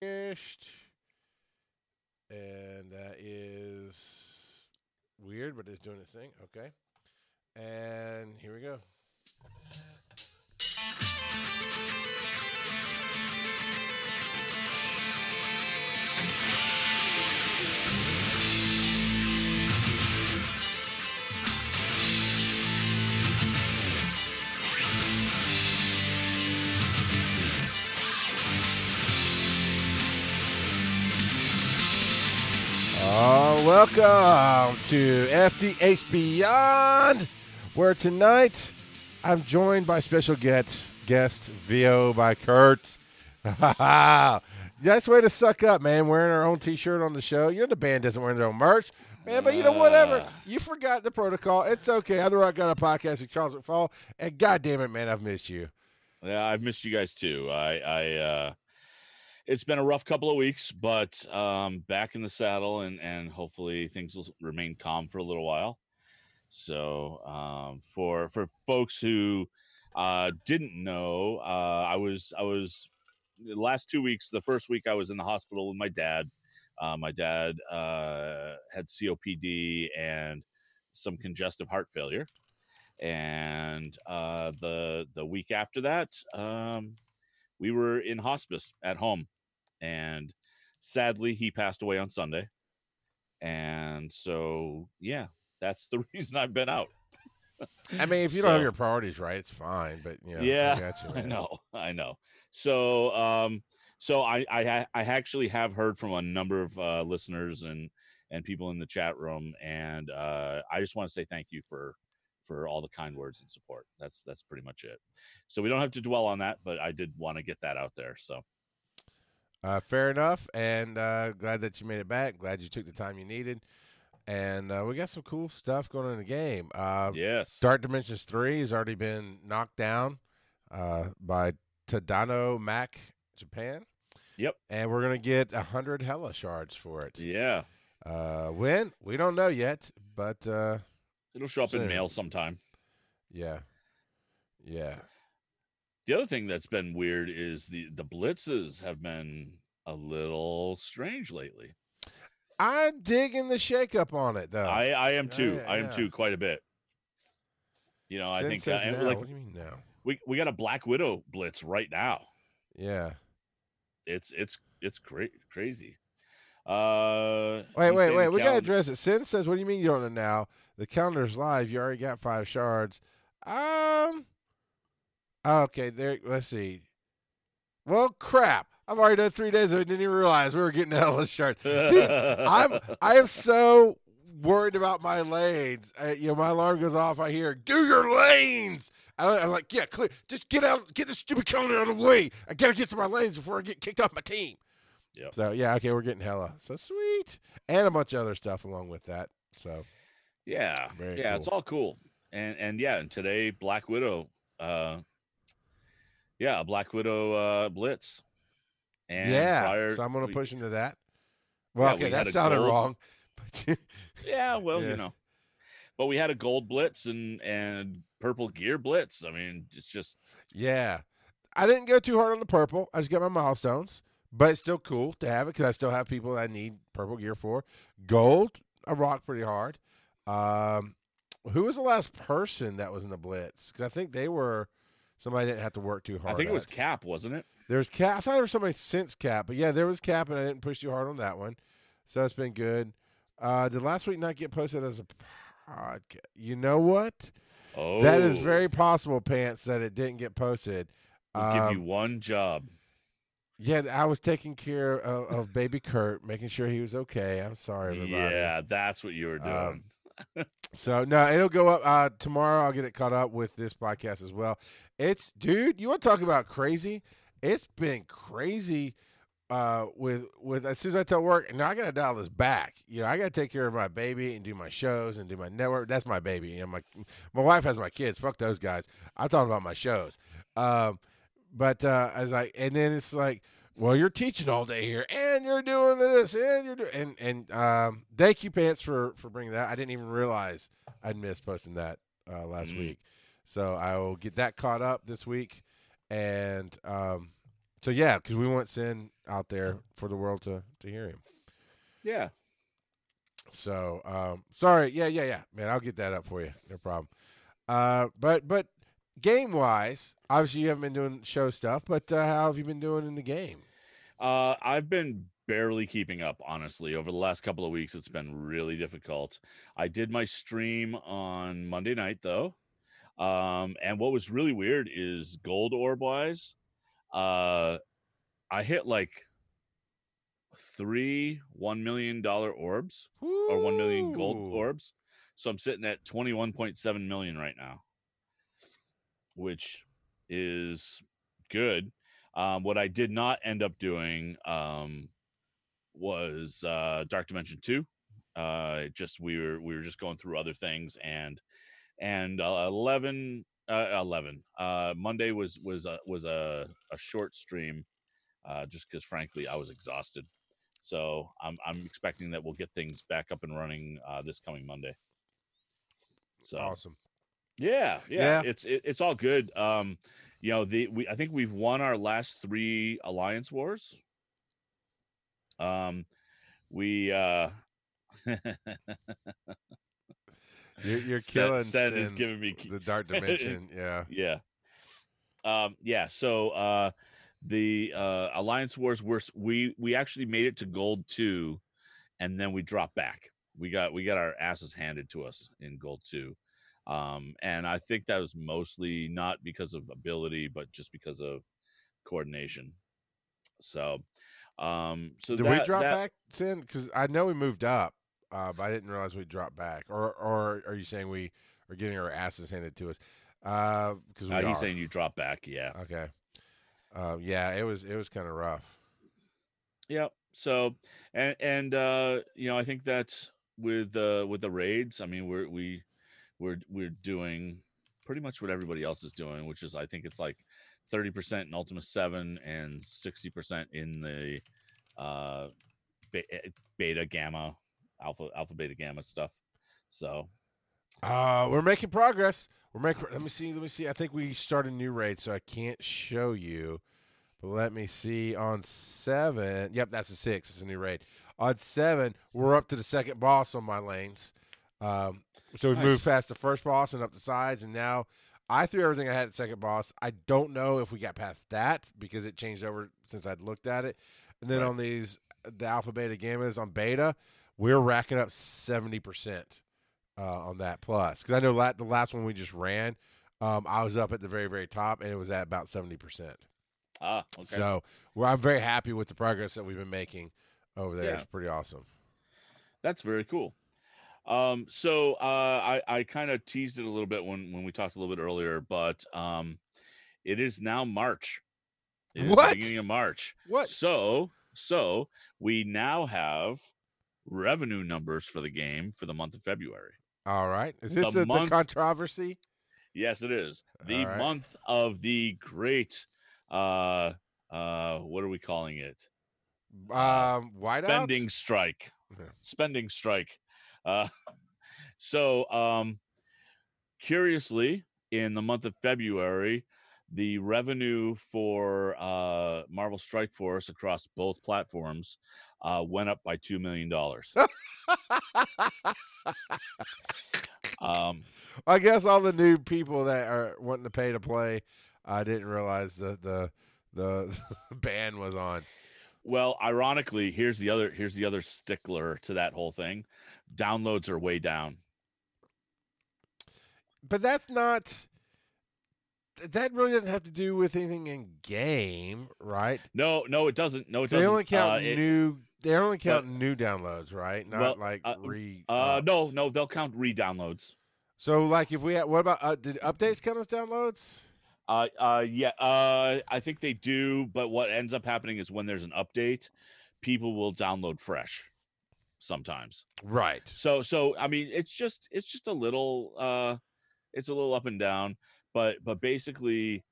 And that is weird, but it's doing its thing. Okay. And here we go. Oh, welcome to FTH Beyond, where tonight I'm joined by special guest, guest VO by Kurt. nice way to suck up, man. Wearing our own T-shirt on the show. You know the band doesn't wear their own merch, man. But you know whatever. You forgot the protocol. It's okay. Other rock got a podcast with Charles McFall, and God damn it, man, I've missed you. Yeah, I've missed you guys too. I, I, uh, it's been a rough couple of weeks, but um, back in the saddle, and and hopefully things will remain calm for a little while. So um, for for folks who uh, didn't know, uh, I was I was last two weeks. The first week I was in the hospital with my dad. Uh, my dad uh, had COPD and some congestive heart failure, and uh, the the week after that, um, we were in hospice at home, and sadly he passed away on Sunday, and so yeah, that's the reason I've been out. I mean, if you don't have your priorities right, it's fine. But you know, Yeah, I you, I know, I know. So, um, so I, I, ha- I actually have heard from a number of uh, listeners and and people in the chat room, and uh, I just want to say thank you for for all the kind words and support. That's that's pretty much it. So we don't have to dwell on that, but I did want to get that out there. So Uh, fair enough, and uh, glad that you made it back. Glad you took the time you needed, and uh, we got some cool stuff going on in the game. Uh, yes, Dark Dimensions Three has already been knocked down uh, by Tadano Mac Japan. Yep. and we're gonna get a hundred Hela shards for it. yeah, Uh, when we don't know yet, but uh, it'll show up in mail sometime. yeah, yeah. The other thing that's been weird is the the blitzes have been a little strange lately. I'm digging the shakeup on it though. I I am too. yeah, I am yeah. too quite a bit. You know, I think now. like what do you mean now? we we got a Black Widow blitz right now. Yeah. It's it's it's cra- crazy. Uh, Wait, wait, wait. We gotta address it. Sin says, "What do you mean you don't know now? The calendar's live. You already got five shards." Um. Okay. There. Let's see. Well, crap. I've already done three days. of it. Didn't even realize we were getting Hela shards. Dude, I'm. I am so worried about my lanes. Uh, you know, my alarm goes off. I hear, "Do your lanes." I don't, I'm like, "Yeah, clear. Just get out. Get this stupid calendar out of the way. I gotta get to my lanes before I get kicked off my team." Yep. So yeah, okay, we're getting Hela. So sweet, and a bunch of other stuff along with that. So yeah, yeah, it's all cool. And and yeah, and today Black Widow. Uh, yeah, a Black Widow uh blitz. And yeah, prior- so I'm gonna we- push into that. Well, Yeah, okay, we that sounded gold- wrong, but Yeah, well, Yeah. you know. But we had a gold blitz and and purple gear blitz. I mean, it's just yeah, I didn't go too hard on the purple. I just got my milestones, but it's still cool to have it because I still have people that I need purple gear for. Gold, I rock pretty hard. Um, who was the last person that was in the blitz? Because I think they were somebody didn't have to work too hard. I think it was at. Cap, wasn't it? There's cap. I thought there was somebody since cap, but yeah, there was cap, and I didn't push too hard on that one, so it's been good. Uh, did last week not get posted as a podcast? You know what? Oh, That is very possible, pants, that it didn't get posted. We'll give Um, you one job. yeah, I was taking care of, of baby Kurt, making sure he was okay. I'm sorry, everybody. Yeah, that's what you were doing. Um, So no, it'll go up uh, tomorrow. I'll get it caught up with this podcast as well. It's dude, you want to talk about crazy? It's been crazy uh, with with as soon as I tell work, now I gotta dial this back. You know, I gotta take care of my baby and do my shows and do my network. That's my baby. You know, my my wife has my kids. Fuck those guys. I'm talking about my shows. Um, but uh, as I and then it's like, well, you're teaching all day here, and you're doing this, and you're doing, and and um, thank you, pants, for for bringing that. I didn't even realize I'd missed posting that uh, last Mm. week, so I will get that caught up this week, and um, so yeah, because we want Sin out there for the world to to hear him. Yeah. So um, sorry, yeah, yeah, yeah, man. I'll get that up for you. No problem. Uh, but but game wise, obviously you haven't been doing show stuff, but uh, how have you been doing in the game? Uh, I've been barely keeping up, honestly. Over the last couple of weeks, it's been really difficult. I did my stream on Monday night, though. Um, and what was really weird is gold orb wise, uh, I hit like three $1 million orbs or 1 million gold orbs. So I'm sitting at 21.7 million right now, which is good. Um, what I did not end up doing um, was uh, Dark Dimension 2. Uh, just we were we were just going through other things and and uh, 11 uh, 11 uh monday was was a was a, a short stream uh just because frankly i was exhausted so i'm i'm expecting that we'll get things back up and running uh this coming monday so Awesome. yeah, yeah, Yeah. it's it, it's all good. Um, you know, the we I think we've won our last three alliance wars. Um, we uh, You're, you're killing. Seth is giving me the dark dimension. yeah. yeah, um, yeah. So uh, the uh, alliance wars were s- we we actually made it to gold two, and then we dropped back. We got we got our asses handed to us in gold two. Um, and I think that was mostly not because of ability, but just because of coordination. So, um, so Did that, we drop that- back, Sin? Because I know we moved up, uh, but I didn't realize we dropped back. Or, or are you saying we are getting our asses handed to us? Because Uh, are. he's saying you drop back. Yeah. Okay. Uh, yeah, it was it was kind of rough. Yep. So, and and uh, you know, I think that's with uh with the raids. I mean, we're we we're we're doing pretty much what everybody else is doing, which is I think it's like thirty percent in Ultimus Seven and sixty percent in the uh eh, beta gamma alpha alpha beta gamma stuff. So Uh, we're making progress. We're making. Let me see. Let me see. I think we started a new raid, so I can't show you. But let me see on seven. Yep, that's a six. It's a new raid. On seven, we're up to the second boss on my lanes. Um, so we've moved past the first boss and up the sides, and now I threw everything I had at second boss. I don't know if we got past that because it changed over since I'd looked at it. And then Right. on these the alpha beta gammas on beta, we're racking up seventy percent uh, on that plus because I know la- the last one we just ran, um, I was up at the very very top and it was at about seventy percent. ah okay. So well, I'm very happy with the progress that we've been making over there. Yeah. It's pretty awesome. That's very cool. Um, so uh, I, I kind of teased it a little bit when, when we talked a little bit earlier, but um, it is now March. It is the What? beginning of March. What? So so we now have revenue numbers for the game for the month of February. All right. Is this The the, the controversy? Yes, it is the right. month of the great. Uh, uh, what are we calling it? Um, whiteouts. spending strike Yeah. spending strike uh so um curiously in the month of february the revenue for uh marvel strike force across both platforms uh went up by two million dollars um I guess all the new people that are wanting to pay to play, I didn't realize the the the ban was on. well ironically here's the other here's the other stickler to that whole thing downloads are way down But that's not. That really doesn't have to do with anything in game, right? no no it doesn't no it They doesn't only count Uh, it- new. They only count new downloads, right? Not well, like uh, re. Uh, no, no, they'll count re-downloads. So, like, if we had, what about uh, did updates count as downloads? Uh, uh, yeah, uh, I think they do. But what ends up happening is when there's an update, people will download fresh sometimes. Right. So, so I mean, it's just it's just a little uh, it's a little up and down. But but basically,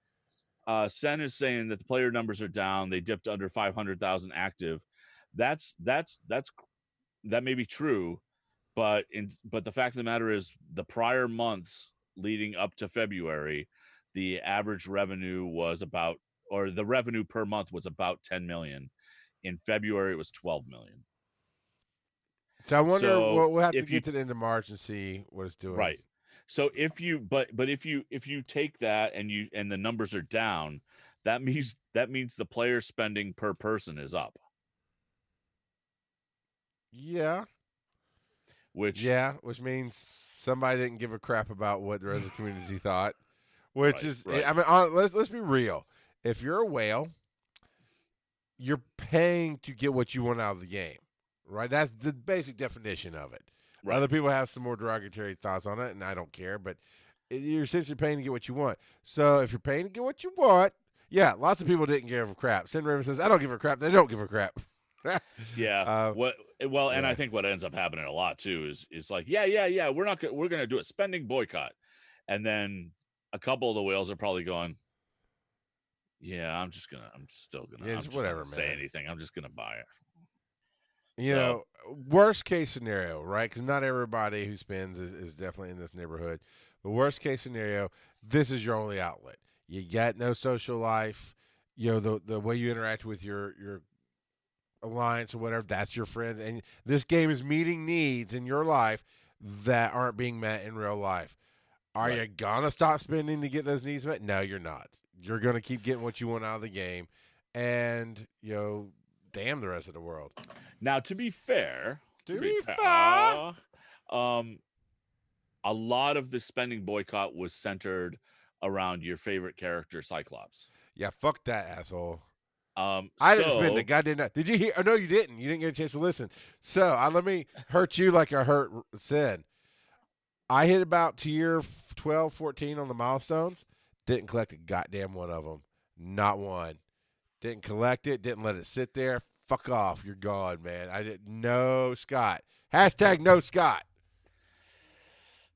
uh, Sin is saying that the player numbers are down. They dipped under five hundred thousand active. That's that's that's that may be true, but in but the fact of the matter is the prior months leading up to February, the average revenue was about or the revenue per month was about 10 million. In February, it was 12 million. So I wonder. So, we'll, we'll have to if you- get to the end of March and see what it's doing. Right. So if you but but if you if you take that and you and the numbers are down, that means that means the player spending per person is up, Yeah. which Yeah, which means somebody didn't give a crap about what the rest of the community thought. Which Right, is, eh, right. I mean, hon- let's let's be real. If you're a whale, you're paying to get what you want out of the game, right? That's the basic definition of it. Right. Other people have some more derogatory thoughts on it, and I don't care. But you're essentially paying to get what you want. So if you're paying to get what you want, yeah, lots of people didn't give a crap. Sin Raven says, "I don't give a crap." They don't give a crap. yeah. Uh, what well, and yeah. I think what ends up happening a lot too is is like yeah yeah yeah we're not gonna we're gonna do a spending boycott, and then a couple of the whales are probably going. Yeah, I'm just gonna. I'm still gonna. Yeah, I'm just whatever, gonna say anything. I'm just gonna buy it. You So- know, worst case scenario, right? Because not everybody who spends is, is definitely in this neighborhood. But worst case scenario, this is your only outlet. You got no social life. You know the the way you interact with your your alliance or whatever. That's your friends, and this game is meeting needs in your life that aren't being met in real life. Are Right. you gonna stop spending to get those needs met? No, you're not. You're gonna keep getting what you want out of the game, and you know, damn the rest of the world. Now, to be fair, To be uh, um, a lot of the spending boycott was centered around your favorite character, Cyclops. Yeah, fuck that asshole. Um, I didn't spend a goddamn. Did you hear? Oh, no, you didn't. You didn't get a chance to listen. So I, let me hurt you like I hurt said. I hit about tier 12, 14 on the milestones. Didn't collect a goddamn one of them. Not one. Didn't collect it. Didn't let it sit there. Fuck off. You're gone, man. I didn't. No Scott. Hashtag no Scott.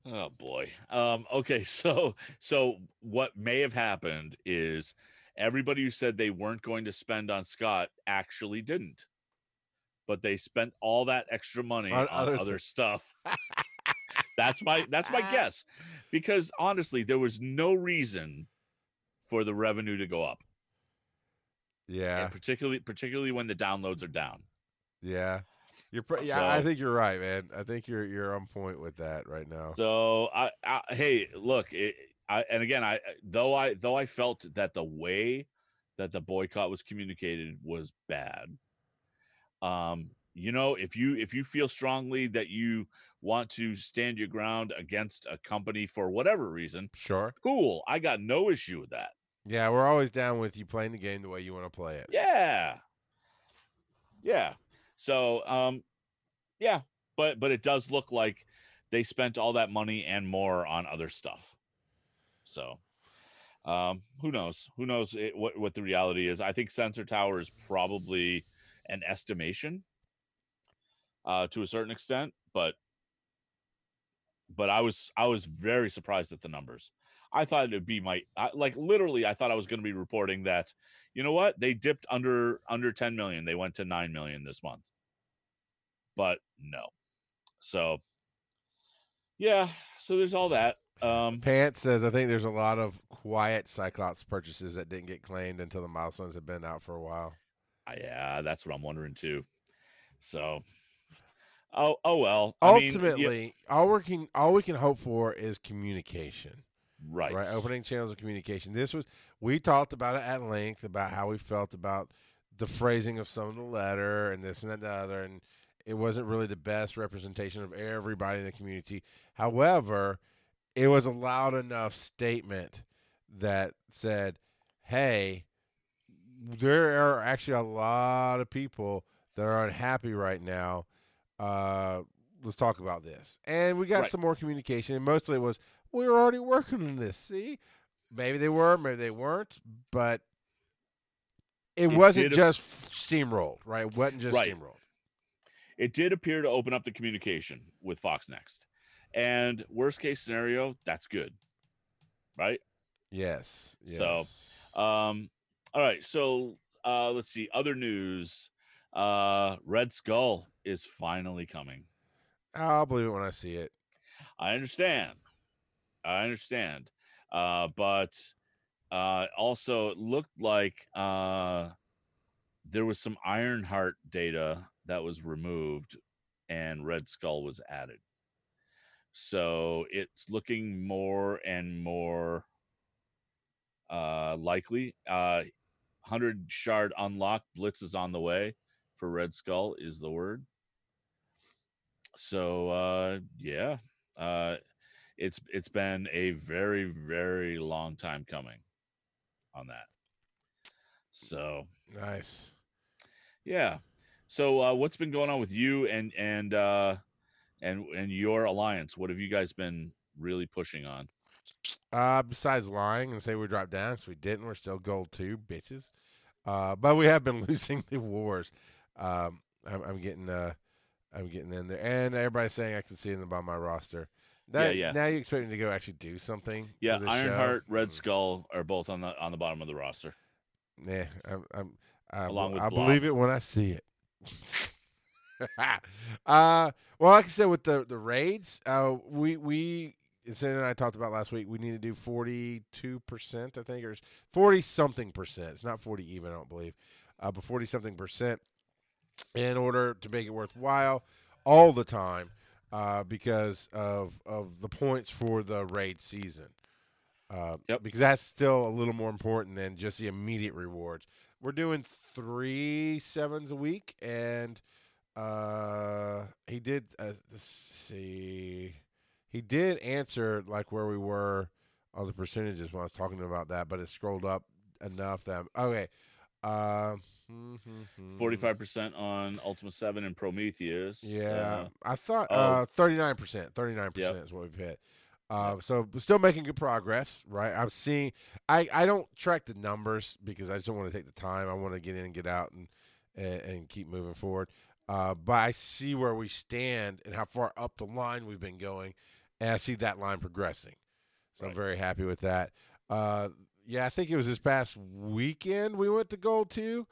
Oh boy. Um, okay, so so what may have happened is everybody who said they weren't going to spend on Scott actually didn't. But they spent all that extra money On on, other other, things. stuff. that's my that's my guess. Because honestly, there was no reason for the revenue to go up. Yeah. And particularly particularly when the downloads are down. Yeah. You're. Pr- yeah. I think you're right, man. I think you're you're on point with that right now. So I, I hey, look, it, I and again, I though I though I felt that the way that the boycott was communicated was bad. Um, you know, if you if you feel strongly that you want to stand your ground against a company for whatever reason, Sure. cool. I got no issue with that. Yeah, we're always down with you playing the game the way you want to play it. Yeah. Yeah. So um yeah, but but it does look like they spent all that money and more on other stuff. So um who knows? Who knows it, what what the reality is? I think Sensor Tower is probably an estimation uh to a certain extent, but but I was I was very surprised at the numbers. I thought it'd be my I, like literally I thought I was going to be reporting that you know what? They dipped under under 10 million. They went to 9 million this month. But no. So yeah so there's all that um Pants says, I think there's a lot of quiet Cyclops purchases that didn't get claimed until the milestones had been out for a while. Yeah that's what i'm wondering too. So oh oh well I mean, yeah, Ultimately, all we can all we can hope for is communication. Right. right? Opening channels of communication. This was we talked about it at length about how we felt about the phrasing of some of the letter and this and that and the other and it wasn't really the best representation of everybody in the community. However it was a loud enough statement that said hey there are actually a lot of people that are unhappy right now. Uh let's talk about this. And we got Right. some more communication and mostly it was we were already working on this. See, maybe they were, maybe they weren't, but it, It wasn't just steamrolled, right? It wasn't just Right. steamrolled. it did appear to open up the communication with FoxNext and worst case scenario that's good right Yes. So. Um, all right, so uh, let's see. Other news: uh, Red Skull is finally coming. I'll believe it when I see it. I understand. I understand. Uh, but uh, also, it looked like uh, there was some Ironheart data that was removed and Red Skull was added. So it's looking more and more uh, likely. Uh, 100 shard unlock blitz is on the way for Red Skull is the word. So uh, yeah, uh, it's it's been a very very long time coming on that. So Nice. yeah. So uh, what's been going on with you and and uh, and and your alliance? What have you guys been really pushing on? Uh, besides lying and say we dropped down, because we didn't. We're still gold two, bitches. Uh, but we have been losing the wars. Um, I'm, I'm getting uh, I'm getting in there, and everybody's saying I can see it about my roster. Now, yeah. Now you expect me to go actually do something? for Yeah, this show? Ironheart, Red Mm, Skull are both on the on the bottom of the roster. Nah, I'm, I'm, I, Along with I Blob. believe it when I see it. uh, well, like I said, with the the raids, uh, we we Cindy and I talked about last week. We need to do forty two percent, I think, or forty something percent. It's not forty even, I don't believe, uh, but forty something percent in order to make it worthwhile all the time, uh, because of of the points for the raid season. Uh, Yep. Because that's still a little more important than just the immediate rewards. We're doing three sevens a week, and uh, he did. Uh, let's see, he did answer like where we were on the percentages when I was talking about that, but it scrolled up enough that okay. Uh, Forty five percent on Ultimus Seven and Prometheus. Yeah, Uh, I thought oh. uh thirty nine percent. Thirty-nine percent is what we've hit. Uh, so we're still making good progress, right? I'm seeing. I I don't track the numbers because I just don't want to take the time. I want to get in and get out and and, and keep moving forward. Uh, but I see where we stand and how far up the line we've been going, and I see that line progressing. So I'm very happy with that. Uh, yeah, I think it was this past weekend we went to gold two,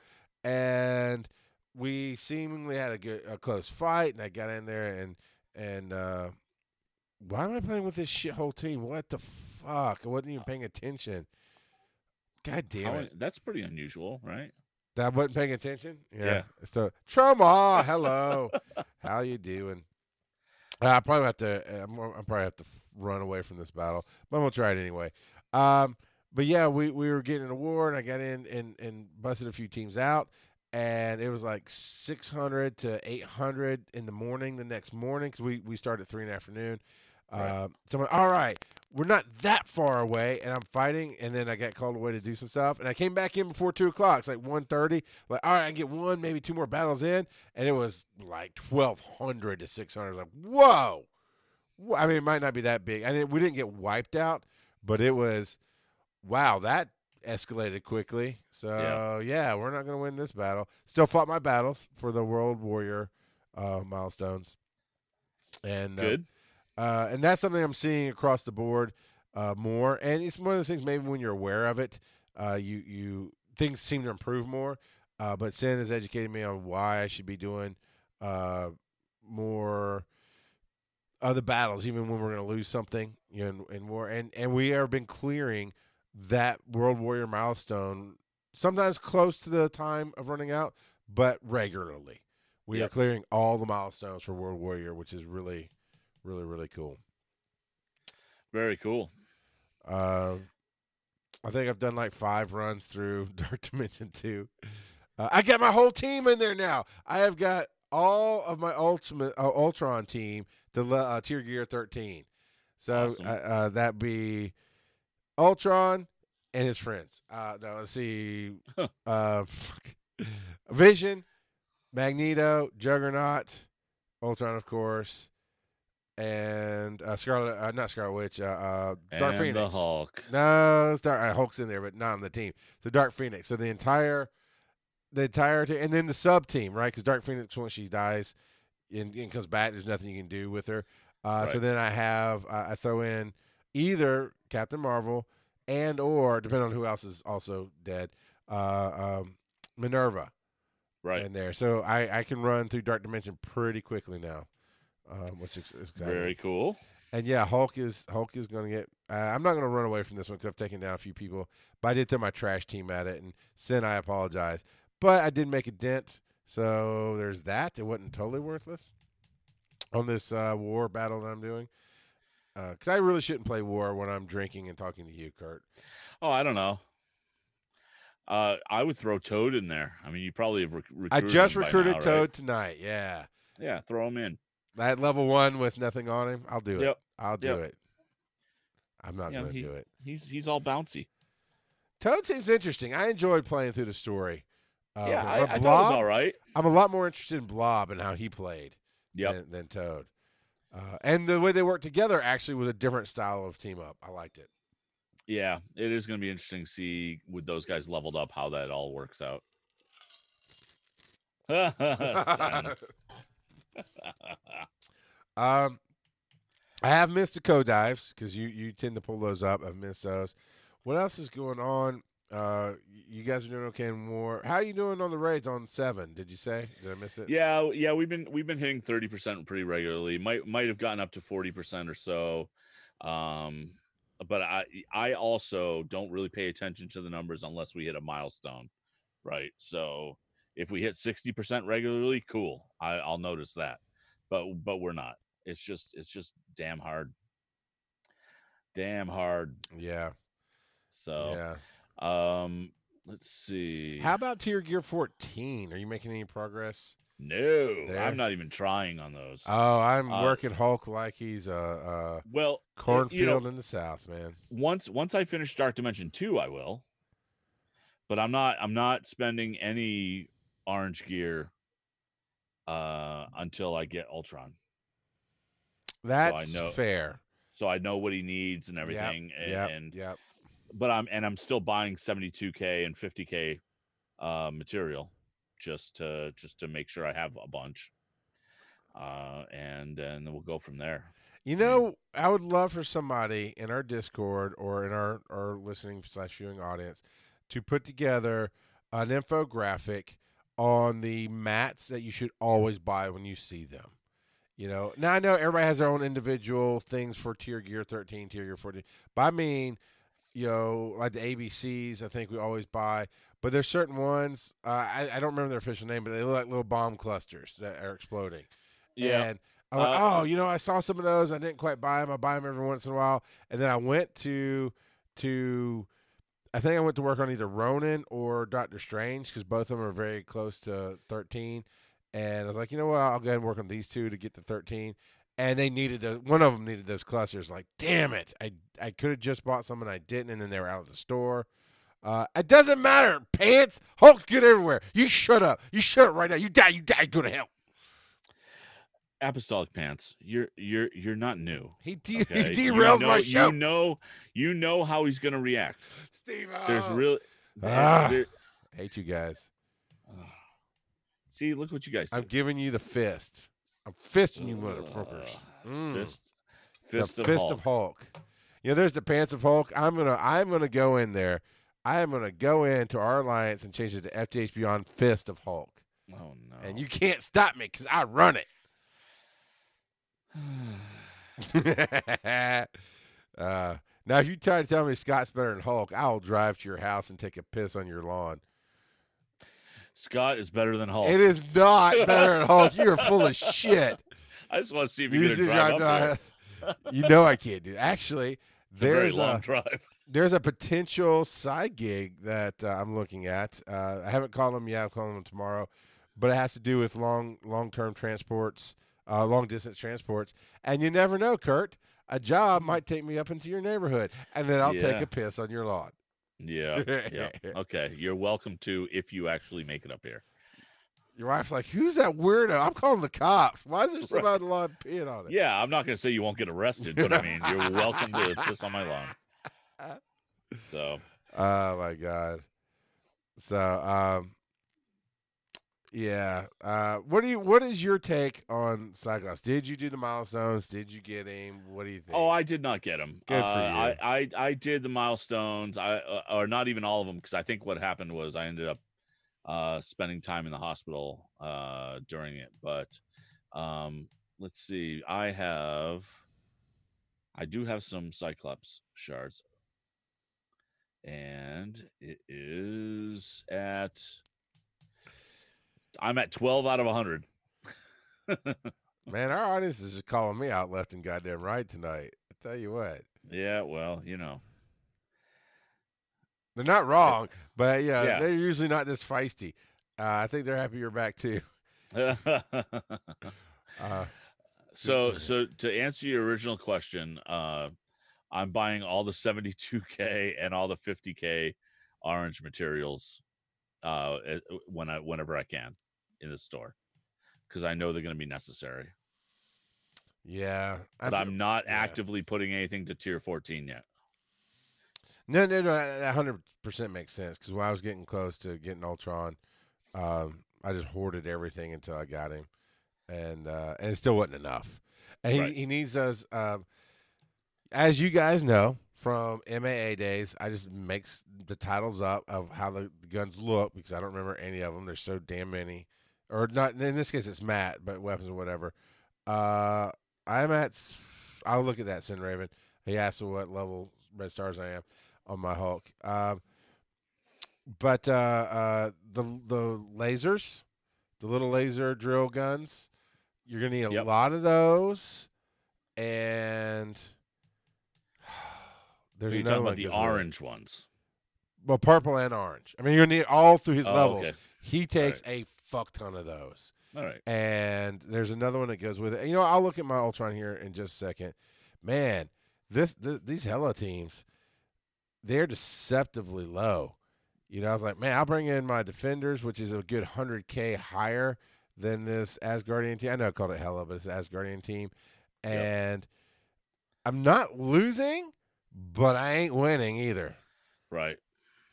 and we seemingly had a good a close fight, and I got in there and and uh, why am I playing with this shithole team? What the fuck? I wasn't even paying attention. God damn how- it! that's pretty unusual, right? That I wasn't paying attention. Yeah. So trauma. Hello. How you doing? Uh, I probably have to. I'm, I'm probably have to run away from this battle, but I'm gonna try it anyway. Um, but yeah, we, we were getting in a war, and I got in and and busted a few teams out, and it was like 600 to 800 in the morning the next morning because we we started at three in the afternoon. Right. Um, so I'm like, all right, we're not that far away, and I'm fighting, and then I got called away to do some stuff, and I came back in before two o'clock. It's like 1.30. Like, all right, I get one, maybe two more battles in, and it was like 1,200 to 600. I was like, whoa. I mean, it might not be that big. I mean, we didn't get wiped out, but it was, wow, that escalated quickly. So yeah, we're not going to win this battle. Still fought my battles for the World Warrior uh, milestones, and uh, Good. uh, and that's something I'm seeing across the board uh, more. And it's one of those things. Maybe when you're aware of it, uh, you you things seem to improve more. Uh, but Sin has educated me on why I should be doing uh, more other battles, even when we're going to lose something, you know, in, in war. And and we have been clearing that World Warrior milestone sometimes close to the time of running out, but regularly. We are clearing all the milestones for World Warrior, which is really, really, really cool. Very cool. Uh, I think I've done like five runs through Dark Dimension 2. Uh, I got my whole team in there now. I have got all of my ultimate uh, Ultron team to le- uh, tier gear 13. So Awesome. uh, uh, that be Ultron and his friends. Uh, no, let's see. uh, fuck. Vision, Magneto, Juggernaut, Ultron, of course, and uh, Scarlet. Uh, not Scarlet Witch. Uh, uh, Dark and Phoenix. the Hulk. No, it's Dark uh, Hulk's in there, but not on the team. So Dark Phoenix. So the entire, the entire, te- and then the sub team, right? Because Dark Phoenix, once she dies and, and comes back, there's nothing you can do with her. Uh, So then I have, uh, I throw in either Captain Marvel and or depending on who else is also dead, uh, um, Minn-Erva Right. in there. So I I can run through Dark Dimension pretty quickly now, um, which is. Very cool. And yeah, Hulk is Hulk is going to get. Uh, I'm not going to run away from this one because I've taken down a few people, but I did throw my trash team at it. And Sin, I apologize, but I did make a dent. So there's that. It wasn't totally worthless on this uh, war battle that I'm doing. Because I really shouldn't play war when I'm drinking and talking to you, Kurt. Oh, I don't know. Uh, I would throw Toad in there. I mean, you probably have rec- I just recruited now, Toad right? tonight. Yeah. Yeah, throw him in. That level one with nothing on him. I'll do it. Yep. I'll do Yep. it. I'm not Yeah, going to do it. He's he's all bouncy. Toad seems interesting. I enjoyed playing through the story. Uh, yeah, I, I thought it was all right. I'm a lot more interested in Blob and how he played Yep. than, than Toad. Uh, and the way they worked together actually was a different style of team up. I liked it. Yeah, it is going to be interesting to see with those guys leveled up how that all works out. Um, I have missed the co dives because you you tend to pull those up. I've missed those. What else is going on? Uh, you guys are doing okay war. How are you doing on the raids on seven? Did you say? Did I miss it? yeah, yeah, we've been we've been hitting thirty percent pretty regularly. Might might have gotten up to forty percent or so. Um, but I I also don't really pay attention to the numbers unless we hit a milestone, right? So if we hit sixty percent regularly, cool. I, I'll notice that. But but we're not. It's just it's just damn hard. Damn hard. Yeah. So yeah. Um let's see. How about tier gear 14? Are you making any progress? no, There? I'm not even trying on those. Oh, I'm Uh, working Hulk like he's a, a well, cornfield you know, in the south, man. once once I finish Dark Dimension 2, I will. But I'm not I'm not spending any orange gear uh until I get Ultron. That's know- fair. So I know what he needs and everything and, Yep. and yep. But I'm and I'm still buying 72k and 50k uh material just to just to make sure I have a bunch. Uh and and then we'll go from there. You know, I would love for somebody in our Discord or in our, our listening slash viewing audience to put together an infographic on the mats that you should always buy when you see them. You know, now I know everybody has their own individual things for tier gear 13, tier gear 14, but I mean, you know, like the ABCs, I think we always buy, but there's certain ones, uh, I, I don't remember their official name, but they look like little bomb clusters that are exploding. Yeah. And I'm like, Uh, oh, you know, I saw some of those. I didn't quite buy them. I buy them every once in a while. And then I went to to I think I went to work on either Ronin or Doctor Strange because both of them are very close to 13. And I was like, you know what? I'll go ahead and work on these two to get to 13. And they needed the one of them needed those clusters. Like, damn it! I I could have just bought some and I didn't, and then they were out of the store. Uh, it doesn't matter. Pants, Hulk's good everywhere. You shut up. You shut up right now. You die. You die. Go to hell. apostolic pants. You're you're you're not new. He, de- Okay? he You derails know- my show. You know you know how he's gonna react. Steve, There's oh. really Ah. there- hate you guys. see, look what you guys I'm giving you the fist. I'm fisting you, motherfuckers. Ugh. Mm. Fist, The fist, of, fist Hulk. of Hulk. You know, there's the pants of Hulk. I'm gonna, I'm gonna go in there. I am gonna go into our alliance and change it to FTH Beyond Fist of Hulk. Oh no! And you can't stop me because I run it. uh, now, if you try to tell me Scott's better than Hulk, I'll drive to your house and take a piss on your lawn. Scott is better than Hulk. It is not better than Hulk. You are full of shit. I just want to see if You you're gonna drive, drive- you know I can't do. It. Actually, It's a very there's long a, drive. there's a potential side gig that uh, I'm looking at. Uh, I haven't called them yet. I'm calling them tomorrow, but it has to do with long long term transports, uh, long distance transports. And you never know, Kurt. A job might take me up into your neighborhood, and then I'll take a piss on your lawn. Yeah, yeah. Okay, you're welcome to if you actually make it up here. Your wife's like, "Who's that weirdo?" I'm calling the cops. Why is there somebody on the lawn peeing on it? Yeah, I'm not gonna say you won't get arrested, but I mean you're welcome to piss on my lawn. So Oh my god. So um yeah. Uh what do you what is your take on Cyclops? Did you do the milestones? Did you get him? What do you think? Oh, I did not get them. Good for uh, you. I, I I did the milestones. I uh, or not even all of them because I think what happened was I ended up uh, spending time in the hospital uh, during it. But um, let's see. I have. I do have some Cyclops shards, and it is at I'm at 12 out of 100. Man, our audience is just calling me out left and goddamn right tonight. I tell you what, yeah, well, you know. they're not wrong, but yeah, Yeah. they're usually not this feisty. Uh, I think they're happy you're back too. Uh, so so to answer your original question, uh I'm buying all the 72k and all the 50k orange materials uh eh, when I whenever I can in the store because I know they're going to be necessary. yeah, But I'm not yeah. actively putting anything to tier 14 yet. No, no, no. That hundred percent makes sense because when I was getting close to getting Ultron, um, I just hoarded everything until I got him, and uh, and it still wasn't enough. And he, Right. he needs us, um, as you guys know from MAA days. I just makes the titles up of how the, the guns look because I don't remember any of them. There's so damn many, or not. In this case, it's Matt, but weapons or whatever. Uh, I'm at. I'll look at that, Sin Raven. He asked what level red stars I am on my Hulk. Um, but uh, uh, the the lasers, the little laser drill guns, you're gonna need a Yep. lot of those, and there's You're talking about the orange ones. Well, purple and orange. I mean, you're gonna need all through his Oh, levels. okay. He takes a fuck ton of those. All right. And there's another one that goes with it. And, you know, I'll look at my Ultron here in just a second. Man, this, th- these Hela teams, they're deceptively low. You know, I was like, man, I'll bring in my defenders, which is a good 100K higher than this Asgardian team. I know I called it Hela, but it's the Asgardian team. Yep. And I'm not losing, but I ain't winning either. Right.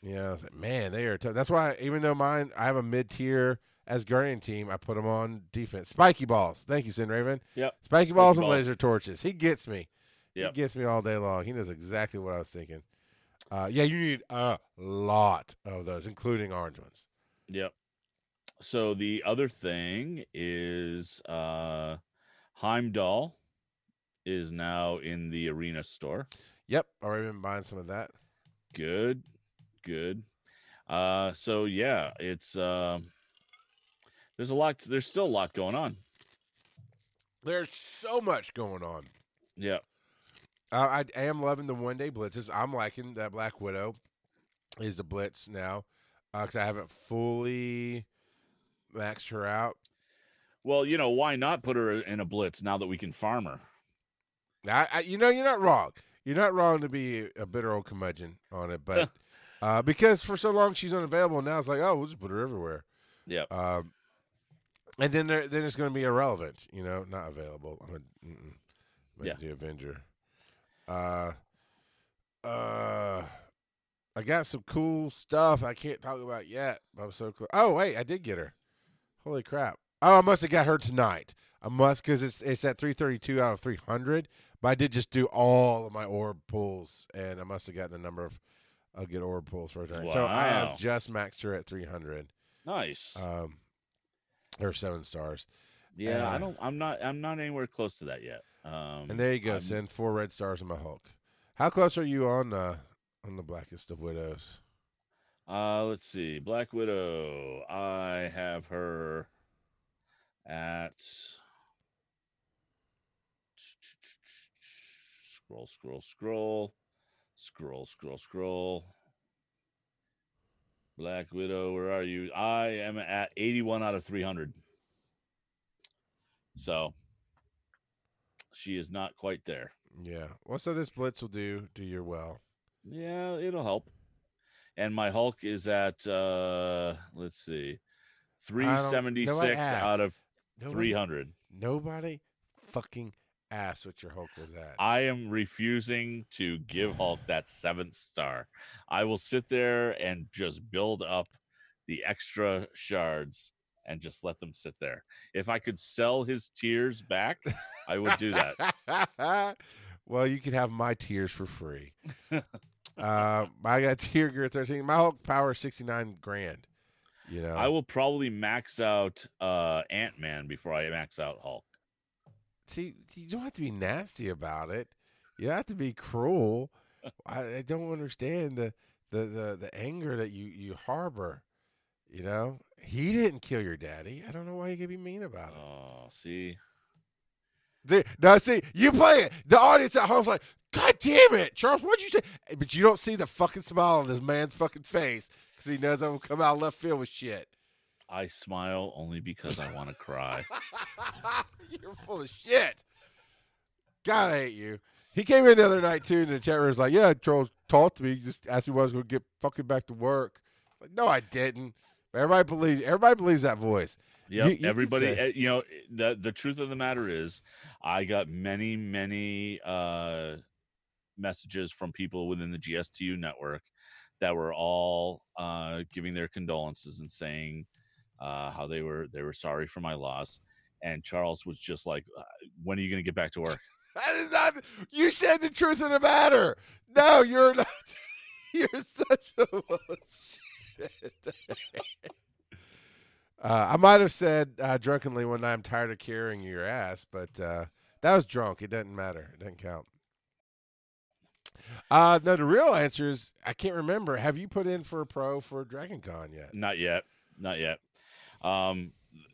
You know, I was like, man, they are tough. That's why, even though mine, I have a mid tier Asgardian team, I put them on defense. Spiky balls. Thank you, Sin Raven. Yep. Spiky balls and balls. laser torches. He gets me. Yep. He gets me all day long. He knows exactly what I was thinking. Uh, yeah, you need a lot of those, including orange ones. Yep. So the other thing is uh Heimdall is now in the arena store. Yep, already been buying some of that. Good. Good. Uh so yeah, it's um there's a lot there's still a lot going on. There's so much going on. Yeah. Uh, I, I am loving the one day blitzes. I'm liking that Black Widow is the blitz now because I haven't fully maxed her out. Well, you know, why not put her in a blitz now that we can farm her? I, I, you know, you're not wrong. You're not wrong to be a bitter old curmudgeon on it, but uh, because for so long she's unavailable, now it's like, oh, we'll just put her everywhere. Yep. Um, and then there, then it's going to be irrelevant. You know, not available. I'm mm-mm. I'm Yeah. gonna Avenger. Uh, uh, I got some cool stuff I can't talk about yet. but I'm so close. Oh wait, I did get her. Holy crap! Oh, I must have got her tonight. I must because it's it's at 332 out of 300. But I did just do all of my orb pulls, and I must have gotten a number of I'll get orb pulls for tonight. So I have just maxed her at 300. Nice. Um, or seven stars. yeah, I uh, don't I'm not I'm not anywhere close to that yet. Um And there you go. I'm- Send four red stars on my Hulk. How close are you on uh on the blackest of widows? Uh, let's see. Black Widow. I have her at scroll, scroll, scroll, scroll, scroll, scroll. Black Widow, where are you? I am at 81 out of 300. So she is not quite there. Yeah. Well, so this blitz will do do your well. Yeah, it'll help. And my Hulk is at uh let's see. 376 out of Nobody, 300. nobody fucking asked what your Hulk was at. I am refusing to give Hulk that seventh star. I will sit there and just build up the extra shards and just let them sit there. If I could sell his tears back, I would do that. well, you could have my tears for free. uh, I got tier gear 13. My Hulk power is 69 grand. You know, I will probably max out uh Ant-Man before I max out Hulk. See, you don't have to be nasty about it. You don't have to be cruel. I, I don't understand the, the, the, the anger that you, you harbor. You know, He didn't kill your daddy. I don't know why you could be mean about it. Oh, see, See, now see, you play it. The audience at home's like, God damn it, Charles, what'd you say? But you don't see the fucking smile on this man's fucking face because he knows I'm gonna come out left field with shit. I smile only because I want to cry. You're full of shit. God, I hate you. He came in the other night too, and the chat room was like, "Yeah, Charles talked to me. He just asked me when I was going to get fucking back to work." Like, no, I didn't. But everybody believes. Everybody believes that voice. Yep. You- you could Everybody, say- eh, you know, the the truth of the matter is, I got many, many uh, messages from people within the GSTU network that were all uh, giving their condolences and saying uh, how they were they were sorry for my loss. And Charles was just like, uh, "When are you going to get back to work?" That is not. You said the truth of the matter. No, you're not. You're such a bullshit. uh, I might have said uh, drunkenly one night, "I'm tired of carrying your ass," but uh, that was drunk. It doesn't matter. It doesn't count. Uh, no, the real answer is I can't remember. Have you put in for a pro for Dragon Con yet? Not yet, not yet. Um,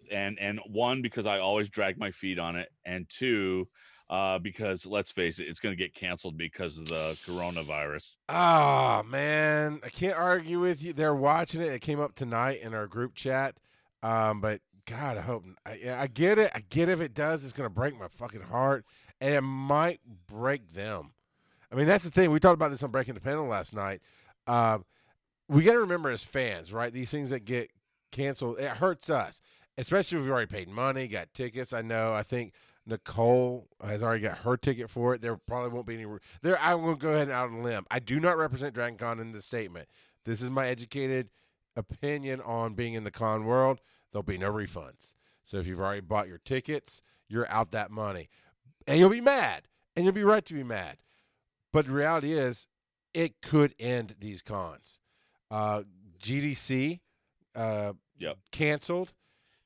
and and one because I always drag my feet on it, and two, uh, because let's face it, it's going to get canceled because of the coronavirus. Oh man, I can't argue with you. They're watching it. It came up tonight in our group chat. Um, but God, I hope I, I get it. I get if it does, it's gonna break my fucking heart, and it might break them. I mean, that's the thing. We talked about this on Breaking the Panel last night. Um, we got to remember as fans, right? These things that get canceled, it hurts us, especially if we've already paid money, got tickets. I know. I think Nicole has already got her ticket for it. There probably won't be any. There, I'm going to go ahead and out on a limb. I do not represent Dragon Con in this statement. This is my educated opinion on being in the con world. There'll be no refunds. So if you've already bought your tickets, you're out that money, and you'll be mad, and you'll be right to be mad. But the reality is, it could end these cons. Uh, GDC uh, Yep. canceled,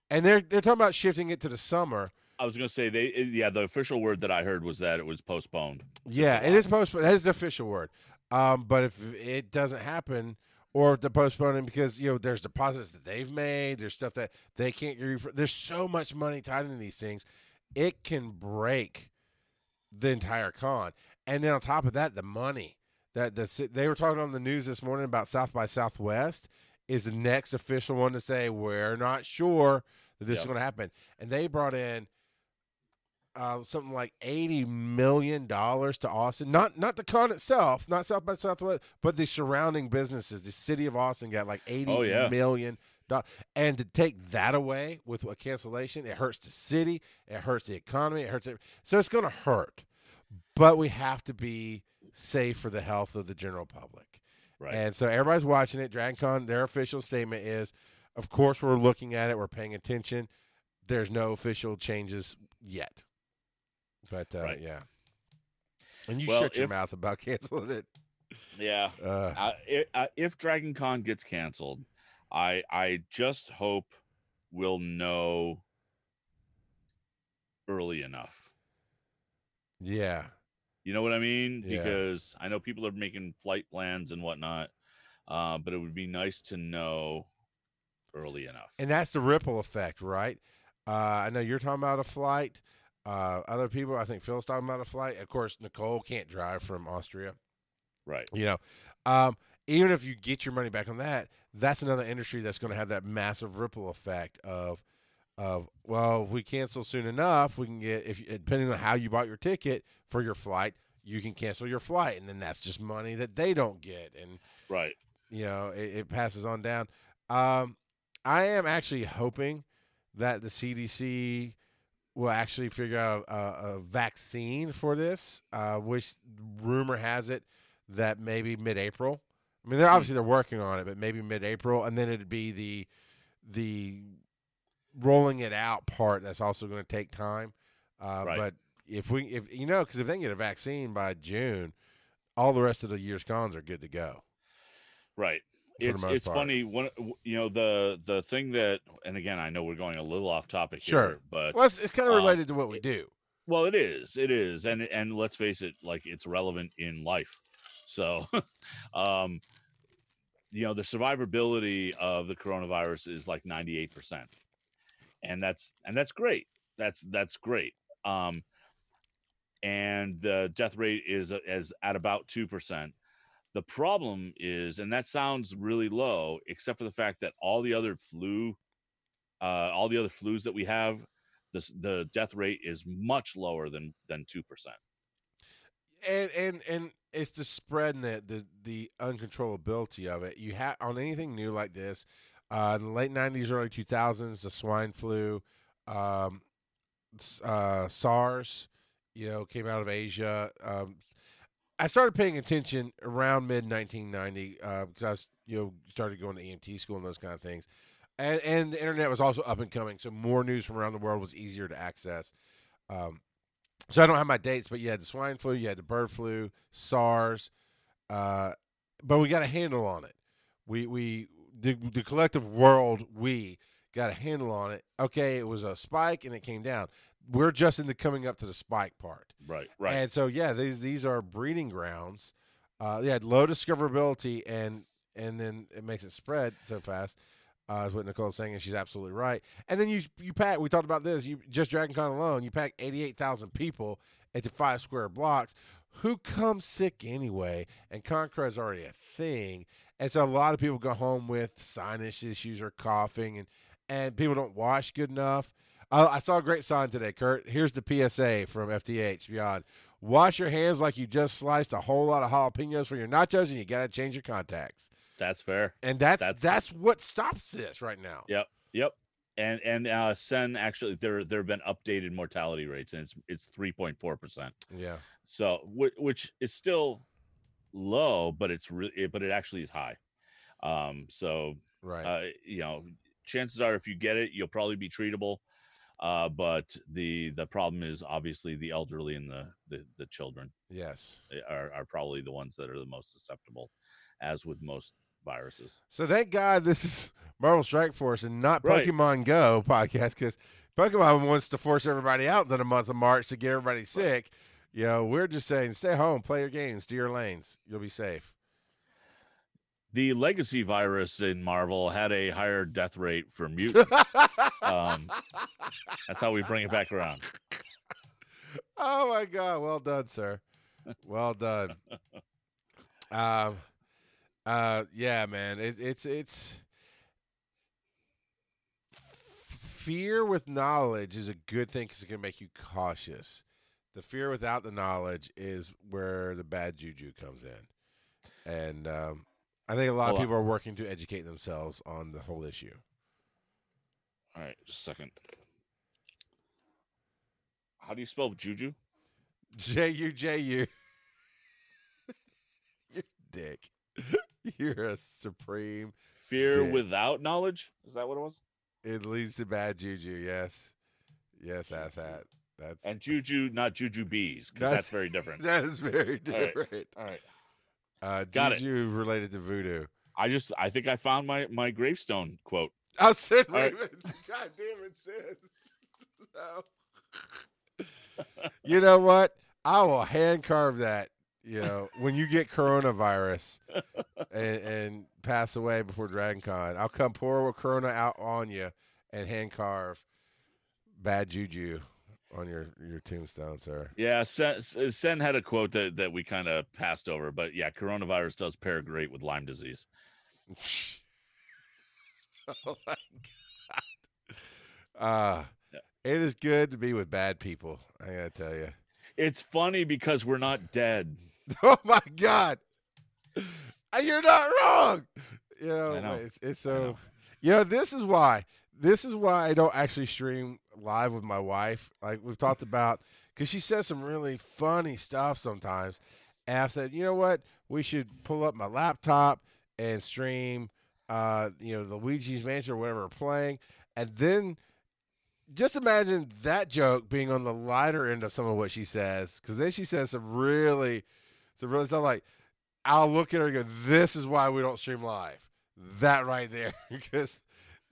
and they're they're talking about shifting it to the summer. I was going to say they, yeah, the official word that I heard was that it was postponed. Yeah, it is postponed. That is the official word. Um, but if it doesn't happen, or if they're postponing because you know there's deposits that they've made, there's stuff that they can't get. There's so much money tied into these things, it can break the entire con. And then on top of that, the money that the they were talking on the news this morning about South by Southwest is the next official one to say we're not sure that this is going to happen, and they brought in uh, something like eighty million dollars to Austin. Not not the con itself, not South by Southwest, but the surrounding businesses. The city of Austin got like eighty Oh, yeah. million dollars, and to take that away with a cancellation, it hurts the city, it hurts the economy, it hurts. It, so it's going to hurt, but we have to be safe for the health of the general public. Right. And so everybody's watching it. DragonCon, their official statement is, of course, we're looking at it, we're paying attention. There's no official changes yet. But uh, Right. yeah. And you Well, shut your if- mouth about canceling it. yeah. Uh, i uh, if Dragon Con gets canceled, I I just hope we'll know early enough. yeah. You know what I mean? Yeah. Because I know people are making flight plans and whatnot, uh, but it would be nice to know early enough. And that's the ripple effect, right? Uh, I know you're talking about a flight. Uh, other people, I think Phil's talking about a flight. Of course, Nicole can't drive from Austria. right. You know, um, even if you get your money back on that, that's another industry that's going to have that massive ripple effect of, of well, if we cancel soon enough, we can get if depending on how you bought your ticket for your flight, you can cancel your flight, and then that's just money that they don't get, and Right. you know it, it passes on down. Um, I am actually hoping that the CDC will actually figure out a, a vaccine for this, uh, which rumor has it that maybe mid-April. I mean, they're obviously they're working on it, but maybe mid-April, and then it'd be the the rolling it out part that's also going to take time. Uh, Right. But if we, if you know, because if they get a vaccine by June, all the rest of the year's cons are good to go. Right. It's it's part. funny when you know the the thing that and again I know we're going a little off topic Sure. here, but Well, it's, it's kind of uh, related to what we do. Well, it is. It is. And and let's face it, like it's relevant in life. So um you know the survivability of the coronavirus is like 98% and that's and that's great. That's that's great. Um and the death rate is is at about 2% the problem is and that sounds really low except for the fact that all the other flu uh all the other flus that we have this the death rate is much lower than than 2% and and and it's the spread and the the, the uncontrollability of it. You have on anything new like this, uh, in the late '90s, early 2000s, the swine flu, um, uh, SARS, you know, came out of Asia. Um, I started paying attention around mid 1990 uh, because I was, you know, started going to EMT school and those kind of things, and and the internet was also up and coming, so more news from around the world was easier to access. Um, so I don't have my dates, but you had the swine flu, you had the bird flu, SARS, uh, but we got a handle on it. We we the, the collective world we got a handle on it. Okay, it was a spike and it came down. We're just in the coming up to the spike part. Right, right. And so yeah, these these are breeding grounds. Uh, yeah, low discoverability and and then it makes it spread so fast. Uh, is what Nicole's saying, and she's absolutely right. And then you you pack. We talked about this. You just Dragon Con alone, you pack eighty eight thousand people into five square blocks. Who comes sick anyway? And Concra is already a thing, and so a lot of people go home with sinus issues or coughing, and and people don't wash good enough. Uh, I saw a great sign today, Kurt. Here's the PSA from FTH Beyond. Wash your hands like you just sliced a whole lot of jalapenos for your nachos, and you got to change your contacts. That's fair. And that's, that's that's what stops this right now. Yep. Yep. And and uh Sin actually there there have been updated mortality rates and it's it's 3.4%. Yeah. So which, which is still low but it's really but it actually is high. Um so right. Uh, you know, chances are if you get it you'll probably be treatable. Uh, but the the problem is obviously the elderly and the the, the children. Yes, are, are probably the ones that are the most susceptible, as with most viruses. So thank God this is Marvel Strike Force and not Pokemon right. Go podcast because Pokemon wants to force everybody out in the month of March to get everybody sick. Right. You know, we're just saying stay home, play your games, do your lanes. You'll be safe. The legacy virus in Marvel had a higher death rate for mutants. um, that's how we bring it back around. Oh my God! Well done, sir. Well done. Um, uh, yeah, man, it, it's it's fear with knowledge is a good thing because it can make you cautious. The fear without the knowledge is where the bad juju comes in, and um, I think a lot Hold of people on. are working to educate themselves on the whole issue. All right, just a second. How do you spell juju? J U J U. You dick. You're a supreme fear dick. without knowledge. Is that what it was? It leads to bad juju. Yes, yes, that's that. That's and juju, not juju bees, because that's, that's, very different. That is very different. All right. All right. Uh, Got juju it. related to voodoo. I just, I think I found my my gravestone quote. Oh, Sid. Right. God damn it, Sid. no. you know what? I will hand carve that you know, when you get coronavirus and, and, pass away before Dragon Con, I'll come pour a Corona out on you and hand carve bad juju on your your tombstone, sir. Yeah, Sin, Sin had a quote that, that we kind of passed over, but yeah, coronavirus does pair great with Lyme disease. oh my god! Uh, yeah. it is good to be with bad people. I gotta tell you. It's funny because we're not dead. Oh my god, you're not wrong. You know, know. it's, it's so. You know, this is why. This is why I don't actually stream live with my wife. Like we've talked about, because she says some really funny stuff sometimes. And I said, you know what? We should pull up my laptop and stream, uh, you know, the Luigi's Mansion or whatever we're playing, and then just imagine that joke being on the lighter end of some of what she says, because then she says some really so really sound like I'll look at her and go, "This is why we don't stream live." That right there, because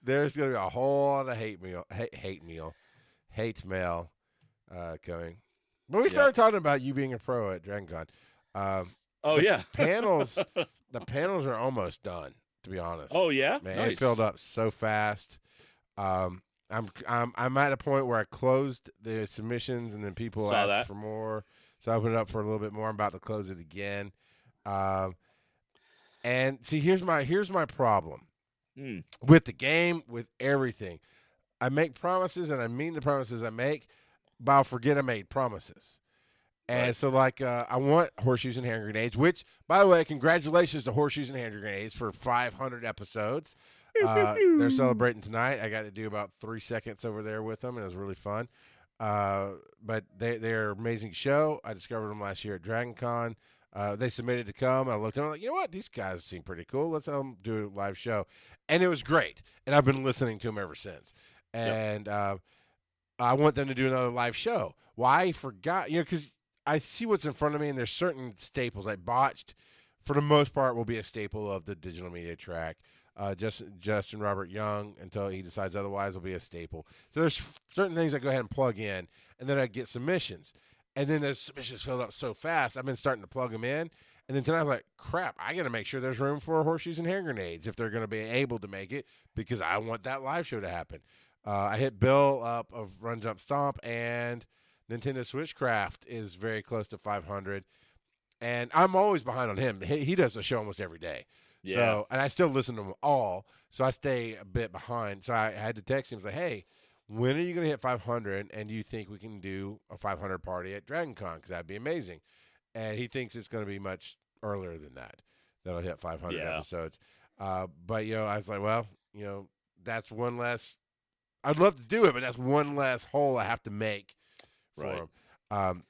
there's going to be a whole lot of hate meal, hate, hate meal, hate mail uh, coming. But we started talking about you being a pro at DragonCon. Um, oh yeah, panels. the panels are almost done. To be honest. Oh yeah, Man, nice. it filled up so fast. Um, I'm I'm I'm at a point where I closed the submissions and then people Saw asked that. for more, so I opened it up for a little bit more. I'm about to close it again. Um, and see, here's my here's my problem Hmm. with the game, with everything. I make promises and I mean the promises I make, but I'll forget I made promises. And Right. so, like, uh, I want horseshoes and hand grenades. Which, by the way, congratulations to horseshoes and hand grenades for 500 episodes. Uh, they're celebrating tonight. I got to do about three seconds over there with them, and it was really fun. Uh, but they they're an amazing show. I discovered them last year at Dragon Con. Uh, they submitted to come. I looked at them like, you know what? These guys seem pretty cool. Let's have them do a live show. And it was great. And I've been listening to them ever since. And uh, I want them to do another live show. Well, I forgot, you know, because I see what's in front of me, and there's certain staples I botched. For the most part, will be a staple of the digital media track. Uh, Justin, Justin Robert Young, until he decides otherwise, will be a staple. So there's certain things I go ahead and plug in, and then I get submissions, and then those submissions filled up so fast. I've been starting to plug them in, and then tonight I was like, crap, I got to make sure there's room for horseshoes and hand grenades if they're going to be able to make it because I want that live show to happen. Uh, I hit Bill up of Run Jump Stomp, and Nintendo Switchcraft is very close to 500. And I'm always behind on him. He, he does a show almost every day. Yeah. So, and I still listen to them all. So I stay a bit behind. So I had to text him, say, hey, when are you going to hit 500? And do you think we can do a 500 party at Dragon Con? Because that'd be amazing. And he thinks it's going to be much earlier than that. That'll hit 500 Yeah. episodes. Uh, but, you know, I was like, well, you know, that's one less. I'd love to do it, but that's one less hole I have to make for Right. him. Um,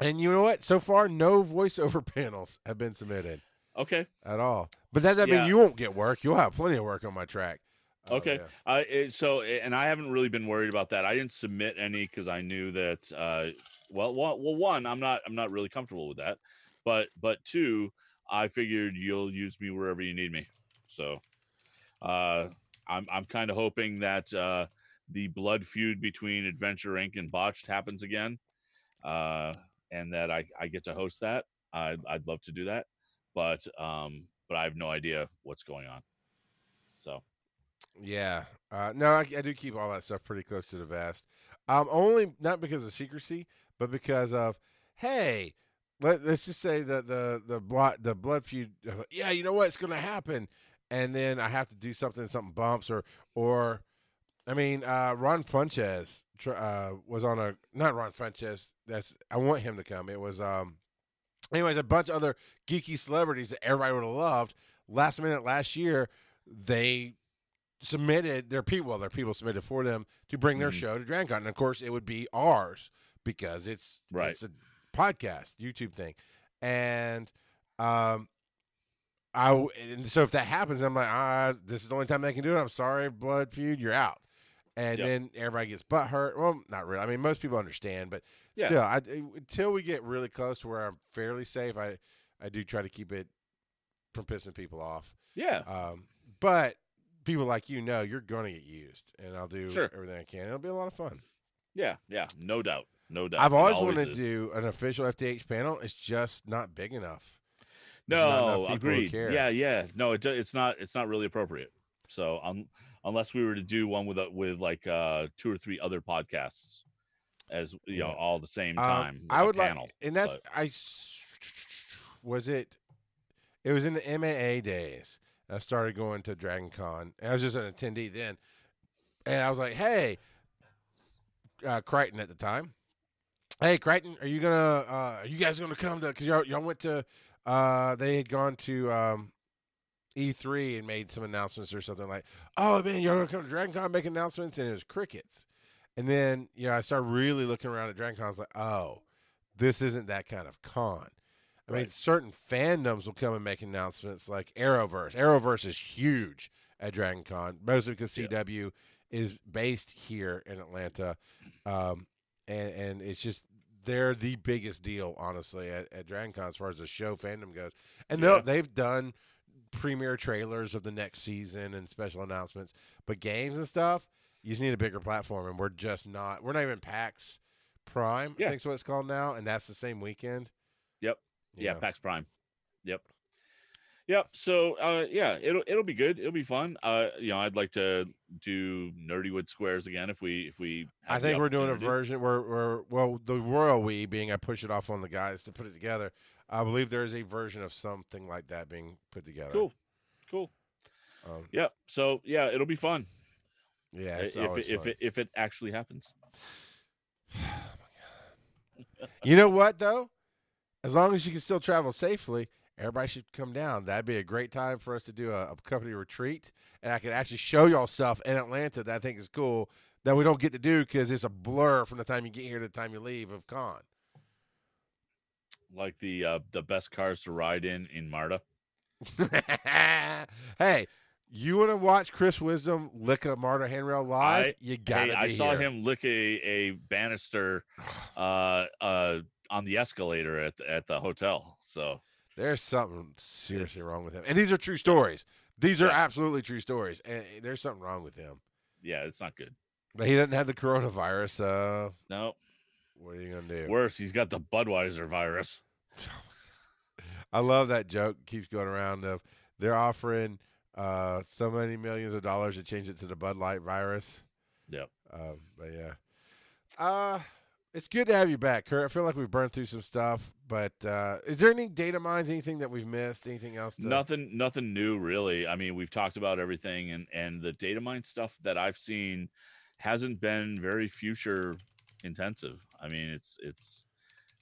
and you know what? So far, no voiceover panels have been submitted okay. at all. But that doesn't Yeah. mean you won't get work. You'll have plenty of work on my track. Oh, Okay. yeah. I so and I haven't really been worried about that. I didn't submit any because I knew that. Uh, well, well, well, one, I'm not I'm not really comfortable with that, but but two, I figured you'll use me wherever you need me. So, uh, I'm I'm kind of hoping that uh, the blood feud between Adventure Inc. and Botched happens again, uh, and that I I get to host that. I'd I'd love to do that, but um, but I have no idea what's going on. Yeah. Uh, no, I, I do keep all that stuff pretty close to the vest. Um, only not because of secrecy, but because of hey, let, let's just say that the the blood the blood feud. uh, Yeah, you know what's going to happen, and then I have to do something. Something bumps or or. I mean, uh, Ron Funches uh, was on a not Ron Funches. That's I want him to come. It was um, anyways a bunch of other geeky celebrities that everybody would have loved. Last minute last year, they submitted their people. Well, their people submitted for them to bring their Mhm. show to DragonCon, and of course, it would be ours because it's Right. It's a podcast, YouTube thing, and um, I and so if that happens, I'm like, ah, this is the only time they can do it. I'm sorry, Blood Feud, you're out. And Yep. then everybody gets butt hurt. Well, not really. I mean, most people understand, but Yeah. still, I, until we get really close to where I'm fairly safe, I I do try to keep it from pissing people off. Yeah. Um, but people like you know you're going to get used, and I'll do Sure. everything I can. It'll be a lot of fun. Yeah, yeah, no doubt, no doubt. I've always always wanted to do an official FTH panel. It's just not big enough. No, agreed. Yeah, yeah. No, it, it's not. It's not really appropriate. So, um, unless we were to do one with a, with like uh two or three other podcasts, as you know, all the same Um, time. I a would panel. like, and that's but- I. Was it? It was in the MAA days. I started going to Dragon Con. I was just an attendee then, and I was like, "Hey, uh, Crichton at the time. Hey, Crichton, are you gonna? Uh, are you guys gonna come to? Because y'all, y'all went to. Uh, they had gone to um, E3 and made some announcements or something like, "Oh man, y'all gonna come to Dragon Con make announcements," and it was crickets. And then you know, I started really looking around at Dragon Con. I was like, "Oh, this isn't that kind of con." I mean, Right. certain fandoms will come and make announcements like Arrowverse. Arrowverse is huge at Dragon Con, mostly because Yeah. CW is based here in Atlanta. Um, and, and it's just, they're the biggest deal, honestly, at, at Dragon Con as far as the show fandom goes. And Yeah. they've done premiere trailers of the next season and special announcements. But games and stuff, you just need a bigger platform. And we're just not, we're not even PAX Prime, I Yeah. think's what it's called now. And that's the same weekend. You Yeah. PAX Prime. Yep. Yep. So uh, yeah, it'll it'll be good. It'll be fun. Uh, you know, I'd like to do Nerdywood Squares again if we if we. I think we're doing a version. We're, we're well, the royal we being I push it off on the guys to put it together. I believe there is a version of something like that being put together. Cool. Cool. Um, Yep. So yeah, it'll be fun yeah, it's if it, if fun. it if it actually happens. You know what though? As long as you can still travel safely, everybody should come down. That'd be a great time for us to do a, a company retreat, and I could actually show y'all stuff in Atlanta that I think is cool that we don't get to do because it's a blur from the time you get here to the time you leave of con. Like the uh, the best cars to ride in in Marta. hey, you want to watch Chris Wisdom lick a Marta handrail live? I- you got Hey, I saw here. him lick a, a banister uh, uh, on the escalator at the, at the hotel. So There's something seriously wrong with him, and these are true stories. These are Yeah. absolutely true stories, and there's something wrong with him. yeah, it's not good. But he doesn't have the coronavirus. Uh, No, what are you gonna do? worse, he's got the Budweiser virus. I love that joke. Keeps going around of they're offering uh, so many millions of dollars to change it to the Bud Light virus. Yep. Um, but yeah, uh, it's good to have you back, Kurt. I feel like we've burned through some stuff, but uh, is there any data mines, anything that we've missed, anything else? To... Nothing, nothing new really. I mean, we've talked about everything, and and the data mine stuff that I've seen hasn't been very future intensive. I mean, it's it's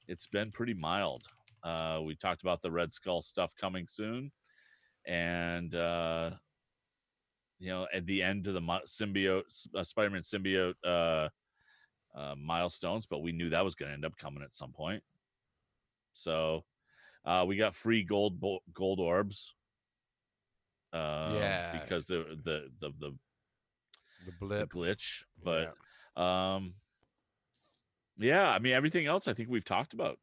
it's been pretty mild. Uh, we talked about the Red Skull stuff coming soon, and uh, you know, at the end of the symbiote, uh, Spider-Man symbiote uh, milestones, but we knew that was going to end up coming at some point. So uh, we got free gold bo- gold orbs. Uh, Yeah. because the the the the, the the blip, glitch, Yeah. but um, yeah, I mean everything else I think we've talked about.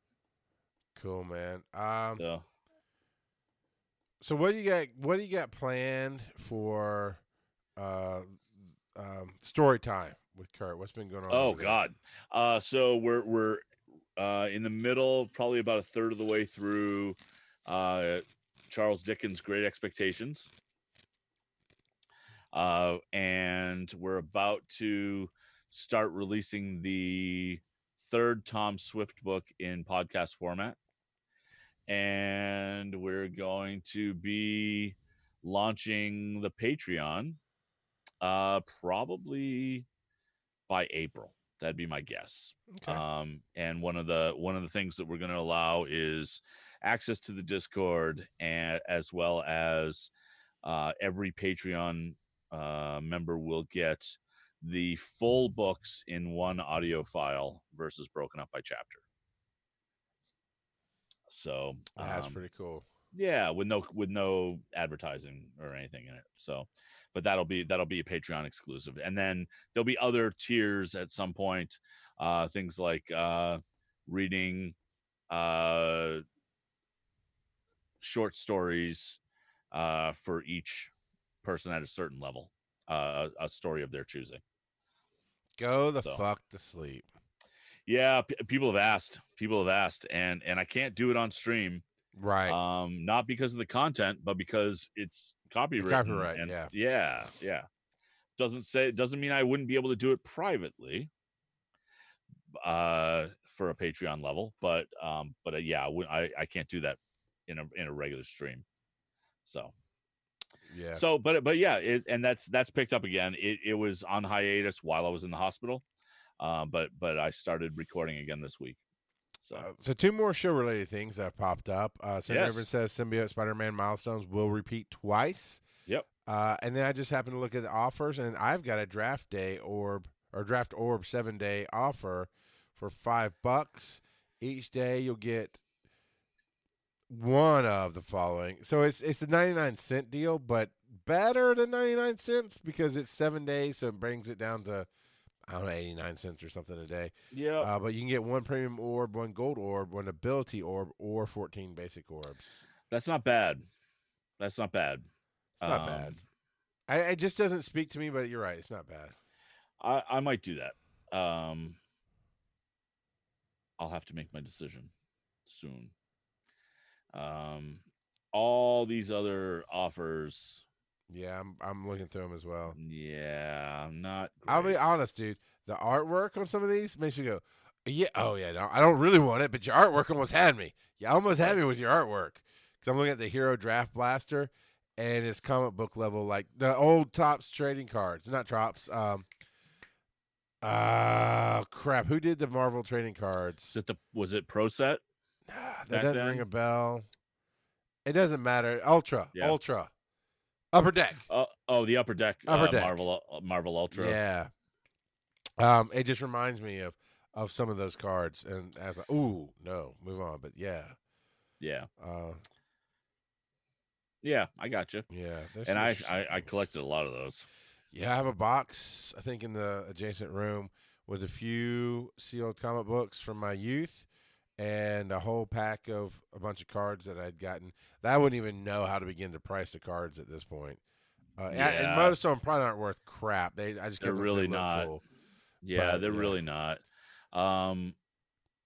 cool, man. Um, So so what do you got? What do you got planned for uh, um, story time with Kurt? What's been going on? Oh? God. Uh, so we're we're uh, in the middle, probably about a third of the way through uh, Charles Dickens' Great Expectations, uh, and we're about to start releasing the third Tom Swift book in podcast format, and we're going to be launching the Patreon uh, probably by April. That'd be my guess. Okay. Um, and one of the one of the things that we're going to allow is access to the Discord, and as well as uh, every Patreon uh, member will get the full books in one audio file versus broken up by chapter. So That's um, pretty cool. yeah with no with no advertising or anything in it so but that'll be that'll be a patreon exclusive and then there'll be other tiers at some point uh things like uh reading uh short stories uh for each person at a certain level uh a, story of their choosing Go the so. fuck to sleep. yeah p- people have asked people have asked and and i can't do it on stream Right. um not because of the content but because it's copyright copyright, yeah. yeah yeah doesn't say doesn't mean i wouldn't be able to do it privately uh for a patreon level but um but uh, yeah I, I i can't do that in a in a regular stream so yeah. so but but yeah it, and that's that's picked up again it, it was on hiatus while i was in the hospital um but but i started recording again this week so Uh, so two more show related things that have popped up. Uh, Senator Yes. Says symbiote Spider-Man milestones will repeat twice. Yep. Uh, and then I just happened to look at the offers, and I've got a draft day orb or draft orb seven day offer for five bucks each day. You'll get one of the following. So it's it's the ninety nine cent deal, but better than ninety nine cents because it's seven days, so it brings it down to I don't know eighty nine cents or something a day. yeah Uh, but you can get one premium orb, one gold orb, one ability orb, or 14 basic orbs. that's not bad that's not bad It's not Um, bad. I, it just doesn't speak to me, but you're right. It's not bad. I, I might do that. Um, I'll have to make my decision soon. Um, all these other offers. Yeah, I'm I'm looking through them as well. Yeah, I'm not. I'll be honest, dude. The artwork on some of these makes you go, yeah, oh yeah, no, I don't really want it, but your artwork almost had me. You almost had me with your artwork. Because I'm looking at the Hero Draft Blaster, and it's comic book level, like the old Topps trading cards, not Trops. Um, uh crap. Who did the Marvel trading cards? Is it the was it Pro Set? that doesn't ring a bell. It doesn't matter. Ultra, Yeah. Ultra, Upper Deck. Oh, oh, the Upper Deck, Upper uh, Deck. Marvel uh, Marvel Ultra. Yeah. Um, it just reminds me of of some of those cards, and as like, ooh, no, move on. But yeah, yeah, uh, yeah. I got you. yeah. And I, I I collected a lot of those. Yeah, I have a box. I think in the adjacent room with a few sealed comic books from my youth, and a whole pack of a bunch of cards that I'd gotten. That I wouldn't even know how to begin to price the cards at this point. Uh, and- and most of them probably aren't worth crap. They I just They're kept them 'cause they really not. cool. Yeah, But, they're yeah. really not. Um,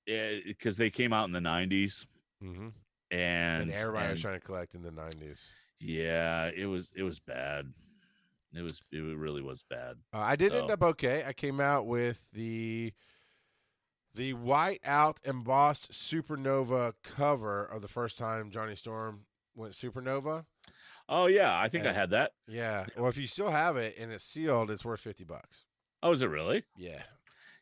because they came out in the '90s, Mhm. and And, everybody was trying to collect in the nineties. yeah, it was it was bad. It was it really was bad. Uh, I did end up okay. I came out with the the white out embossed supernova cover of the first time Johnny Storm went supernova. Oh yeah, I think I had that. Yeah. Well, if you still have it and it's sealed, it's worth fifty bucks. Oh, is it really? Yeah.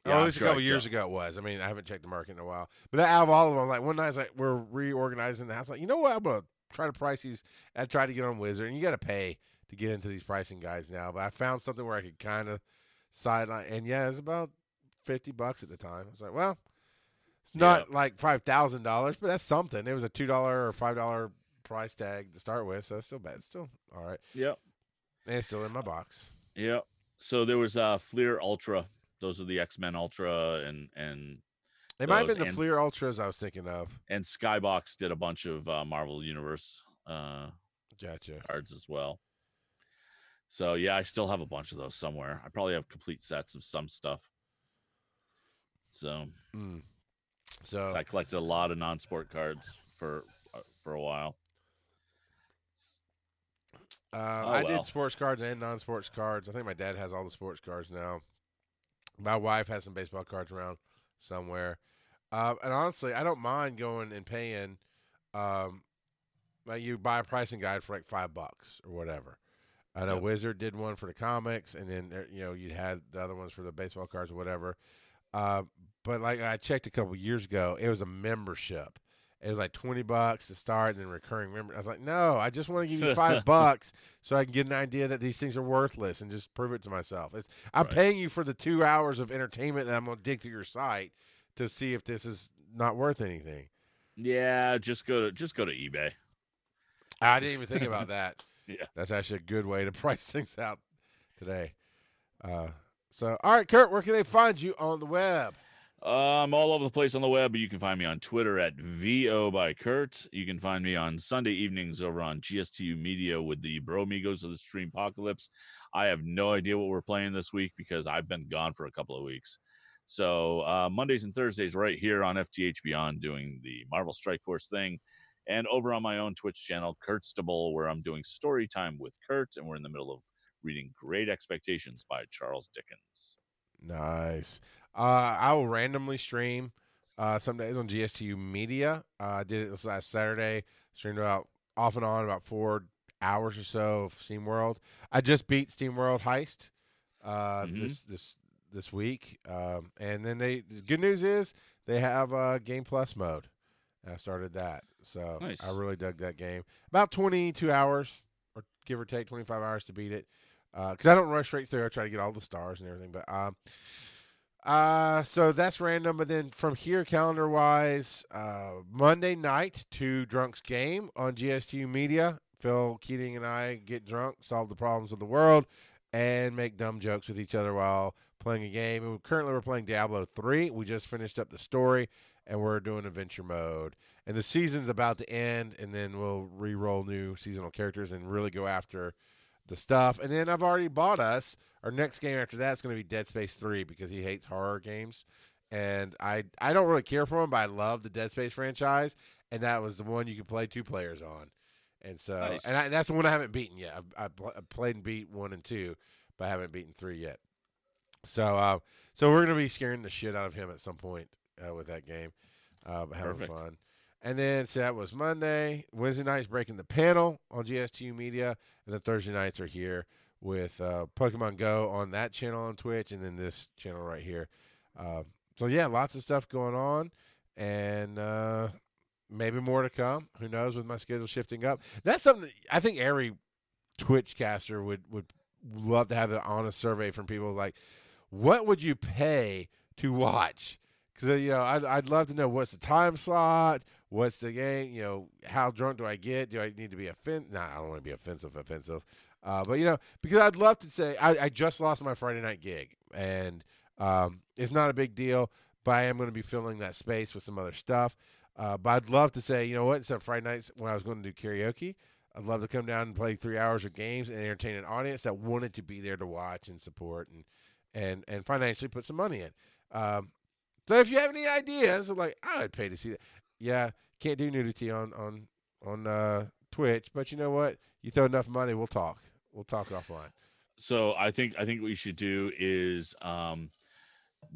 Yeah, oh, at least sure a couple years ago it was. I mean, I haven't checked the market in a while. But out of all of them, like one night, like, we're reorganizing the house. Like, you know what? I'm gonna try to price these. I tried to get on Wizard, and you got to pay to get into these pricing guides now. But I found something where I could kind of sideline, and yeah, it's about fifty bucks at the time. I was like, well, it's not like five thousand dollars, but that's something. It was a two dollar or five dollar price tag to start with, so it's still bad. It's still all right, Yep. and it's still in my box. Yep. So there was uh Fleer Ultra. Those are the X Men Ultra, and and It might have been the and- Fleer Ultras I was thinking of. and Skybox did a bunch of uh, Marvel Universe uh Gotcha. cards as well. So yeah, I still have a bunch of those somewhere. I probably have complete sets of some stuff. So, Mm. So so I collected a lot of non-sport cards for uh, for a while. Uh, Oh, I well. did sports cards and non-sports cards. I think my dad has all the sports cards now. My wife has some baseball cards around somewhere. Uh, and honestly, I don't mind going and paying. Um, like you buy a pricing guide for like five bucks or whatever. I know Yep. Wizard did one for the comics, and then there- you know you had the other ones for the baseball cards or whatever. Uh, but like I checked a couple years ago, it was a membership. It was like twenty bucks to start, and then recurring member. I was like, no, I just want to give you five bucks so I can get an idea that these things are worthless and just prove it to myself. It's, I'm Right. paying you for the two hours of entertainment that I'm going to dig through your site to see if this is not worth anything. Yeah, just go to just go to eBay. I didn't even think about that. Yeah. That's actually a good way to price things out today. Uh, so, all right, Kurt, where can they find you on the web? I'm all over the place on the web, you can find me on Twitter at VO by Kurt. You can find me on Sunday evenings over on GSTU Media with the Bromigos of the Stream Apocalypse. I have no idea what we're playing this week because I've been gone for a couple of weeks. So uh, Mondays and Thursdays right here on FTH Beyond doing the Marvel Strike Force thing. And over on my own Twitch channel, Kurtstable, where I'm doing story time with Kurt, and we're in the middle of reading Great Expectations by Charles Dickens. Nice. Uh, I will randomly stream uh, some days on GSTU Media. Uh, I did it this last Saturday. Streamed about off and on about four hours or so of SteamWorld. I just beat SteamWorld Heist uh, Mhm. this this this week, um, and then they. The good news is they have uh, Game Plus mode. I started that, so Nice. I really dug that game. About twenty two hours, or give or take twenty five hours to beat it because I don't rush straight through. I try to get all the stars and everything. But um, uh, so that's random. But then from here, calendar wise, uh, Monday night to Drunks Game on GSTU Media. Phil Keating and I get drunk, solve the problems of the world, and make dumb jokes with each other while playing a game. And currently, we're playing Diablo three. We just finished up the story, and we're doing adventure mode. And the season's about to end, and then we'll re-roll new seasonal characters and really go after the stuff. And then I've already bought us our next game after that is going to be Dead Space 3 because he hates horror games. And I I don't really care for him, but I love the Dead Space franchise, and that was the one you could play two players on. And so, Nice. and I, that's the one I haven't beaten yet. I've, I've, I've played and beat one and two, but I haven't beaten three yet. So, uh, so we're gonna be scaring the shit out of him at some point uh, with that game, uh, having Perfect. fun. And then so that was Monday. Wednesday nights breaking the panel on GSTU Media, and then Thursday nights are here with uh, Pokemon Go on that channel on Twitch, and then this channel right here. Uh, so yeah, lots of stuff going on, and uh, maybe more to come. Who knows? With my schedule shifting up, that's something that I think every Twitch caster would would love to have an honest survey from people like, what would you pay to watch? Because you know, I'd I'd love to know what's the time slot, what's the game, you know, how drunk do I get? Do I need to be offensive? Nah, I don't want to be offensive, offensive. Uh, but you know, because I'd love to say I, I just lost my Friday night gig, and um, it's not a big deal, but I am going to be filling that space with some other stuff. Uh, but I'd love to say, you know what? Instead of Friday nights when I was going to do karaoke, I'd love to come down and play three hours of games and entertain an audience that wanted to be there to watch and support and and and financially put some money in. Um, so if you have any ideas, like I would pay to see that. Yeah, can't do nudity on on on uh, Twitch, but you know what? You throw enough money, we'll talk. We'll talk offline. So I think I think what you should do is um,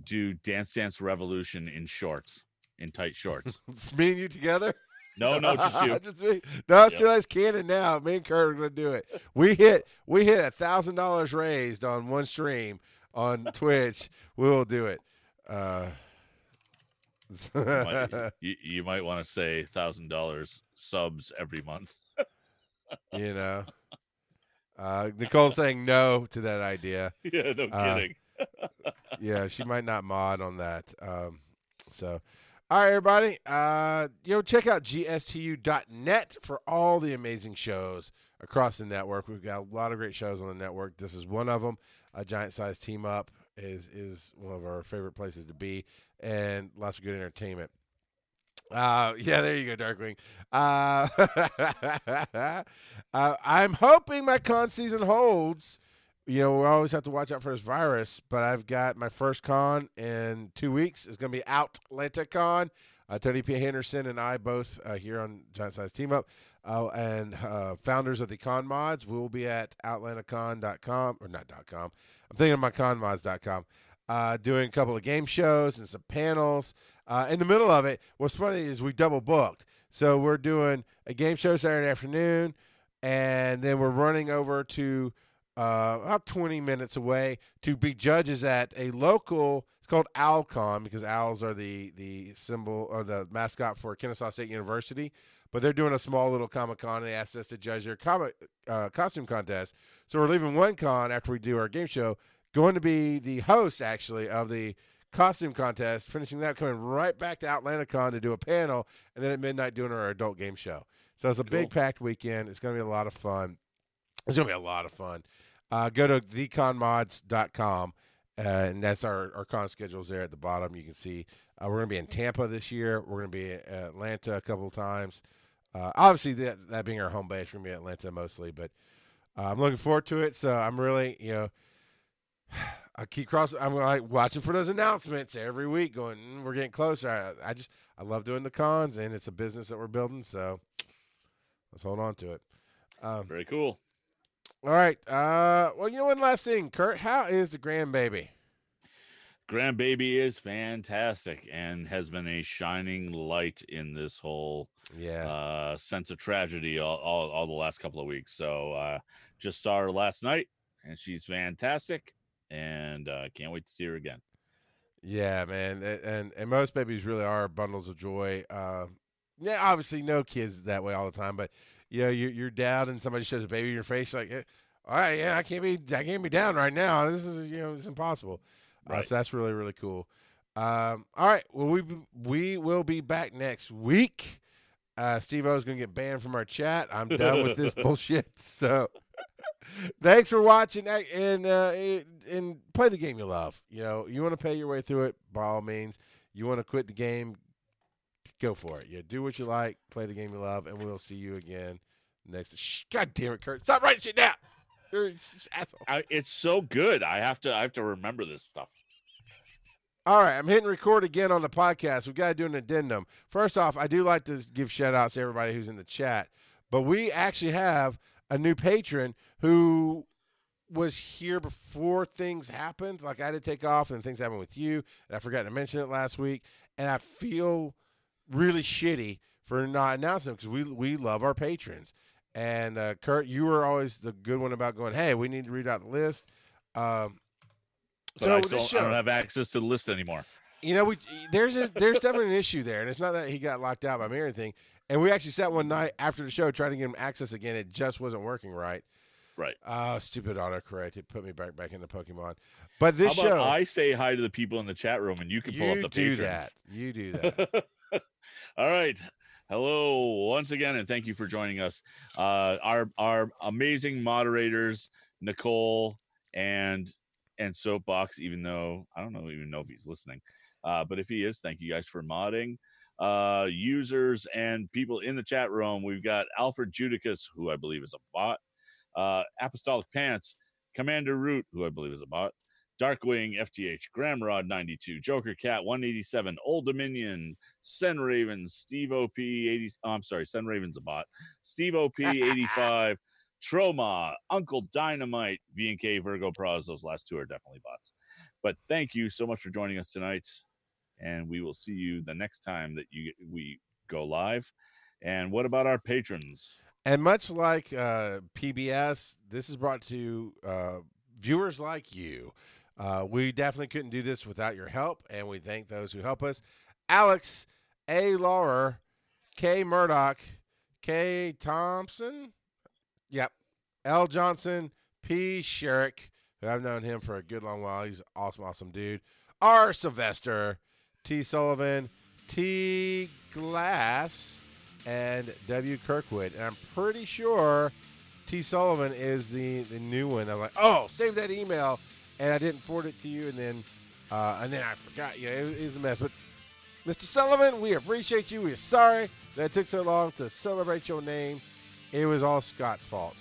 do Dance Dance Revolution in shorts, in tight shorts. me and you together. No, no, just you. just me. No, it's Yep. It's canon now. Me and Kurt are gonna do it. We hit we hit a thousand dollars raised on one stream on Twitch. We will do it. Uh, You might, you, you might want to say thousand dollars subs every month. you know. Uh, Nicole's saying no to that idea. yeah, no Uh, kidding. Yeah, she might not mod on that. Um, so, all right, everybody. Uh, you know, check out gstu.net for all the amazing shows across the network. We've got a lot of great shows on the network. This is one of them. A giant size team up is is one of our favorite places to be, and lots of good entertainment. Uh, yeah, there you go, Darkwing. Uh, uh, I'm hoping my con season holds. You know, we always have to watch out for this virus, but I've got my first con in two weeks. It's going to be out Con. Uh, Tony P. Henderson and I both uh, here on Giant Size Team Up, uh, and founders of the Con Mods. We will be at outlantacon.com or not .com. I'm thinking of my conmods.com. Uh, doing a couple of game shows and some panels. Uh, in the middle of it, what's funny is we double booked. So we're doing a game show Saturday afternoon, and then we're running over to uh, about 20 minutes away to be judges at a local. It's called OwlCon because owls are the the symbol or the mascot for Kennesaw State University. But they're doing a small little Comic Con. And they asked us to judge their comic uh, costume contest. So we're leaving one con after we do our game show, going to be the host actually of the costume contest, finishing that, coming right back to Outlantacon to do a panel, and then at midnight doing our adult game show. So it's a big packed weekend. It's going to be a lot of fun. It's going to be a lot of fun. Uh, go to theconmods.com, uh, and that's our, our con schedules there at the bottom. You can see uh, we're going to be in Tampa this year. We're going to be in Atlanta a couple of times. Uh, obviously, that, that being our home base, we're going to be Atlanta mostly, but uh, I'm looking forward to it. So I'm really, you know, I keep crossing. I'm like watching for those announcements every week, going, mm, "We're getting closer." I, I just, I love doing the cons, and it's a business that we're building. So let's hold on to it. Um, Very cool. All right. Uh, well, you know, one last thing, Kurt. How is the grandbaby? Grandbaby is fantastic and has been a shining light in this whole Yeah. uh, sense of tragedy all, all, all the last couple of weeks. So uh, just saw her last night, and she's fantastic, and uh, can't wait to see her again. Yeah, man, A- and and most babies really are bundles of joy. Uh, yeah, obviously no kids that way all the time, but you know, you're you're down and somebody shows a baby in your face, like, all right, yeah, I can't be I can't be down right now. This is you know, it's impossible. Uh, so that's really really cool. Um, all right, well we we will be back next week. Uh, Steve O's gonna get banned from our chat. I'm done with this bullshit. So. Thanks for watching uh, and uh, and play the game you love. You know, you want to pay your way through it by all means. You want to quit the game, go for it. Yeah, do what you like, play the game you love, and we'll see you again next. Shh, God damn it, Kurt! Stop writing shit down. You're asshole. I, it's so good. I have to I have to remember this stuff. All right, I'm hitting record again on the podcast. We've got to do an addendum. First off, I do like to give shout outs to everybody who's in the chat, but we actually have a new patron who was here before things happened. Like I had to take off, and things happened with you, and I forgot to mention it last week, and I feel really shitty for not announcing because we we love our patrons. And uh, Kurt, you were always the good one about going, "Hey, we need to read out the list." Um, But so I, still, this I don't have access to the list anymore. you know, we there's a, there's definitely an issue there, and it's not that he got locked out by me or anything. And we actually sat one night after the show trying to get him access again. It just wasn't working right. Right. Oh, stupid autocorrect! It put me back back into Pokemon. But this show, I say hi to the people in the chat room and you can pull you up the do patrons. that. You do that. All right. Hello once again, and thank you for joining us. Uh, our our amazing moderators, Nicole and and Soapbox. Even though I don't know even know if he's listening, uh, but if he is, thank you guys for modding. Uh, users and people in the chat room. We've got Alfred Judicus, who I believe is a bot. Uh, Apostolic Pants, Commander Root, who I believe is a bot. Darkwing, FTH, Gramrod 92, Joker Cat 187, Old Dominion, Sin Raven, Steve OP 80. Oh, I'm sorry, Sin Raven's a bot. Steve OP 85, Troma, Uncle Dynamite, VNK, Virgo Pros. Those last two are definitely bots. But thank you so much for joining us tonight. And we will see you the next time that you we go live. And what about our patrons? And much like uh, PBS, this is brought to uh, viewers like you. Uh, we definitely couldn't do this without your help, and we thank those who help us. Alex A. Laurer, K. Murdoch, K. Thompson, yep, L. Johnson, P. Sherrick, who I've known him for a good long while. He's an awesome, awesome dude. R. Sylvester, T. Sullivan, T. Glass, and W. Kirkwood. And I'm pretty sure T. Sullivan is the, the new one. I'm like, oh, save that email, and I didn't forward it to you, and then uh, and then I forgot. Yeah, it, it was a mess. But Mr. Sullivan, we appreciate you. We're sorry that it took so long to celebrate your name. It was all Scott's fault.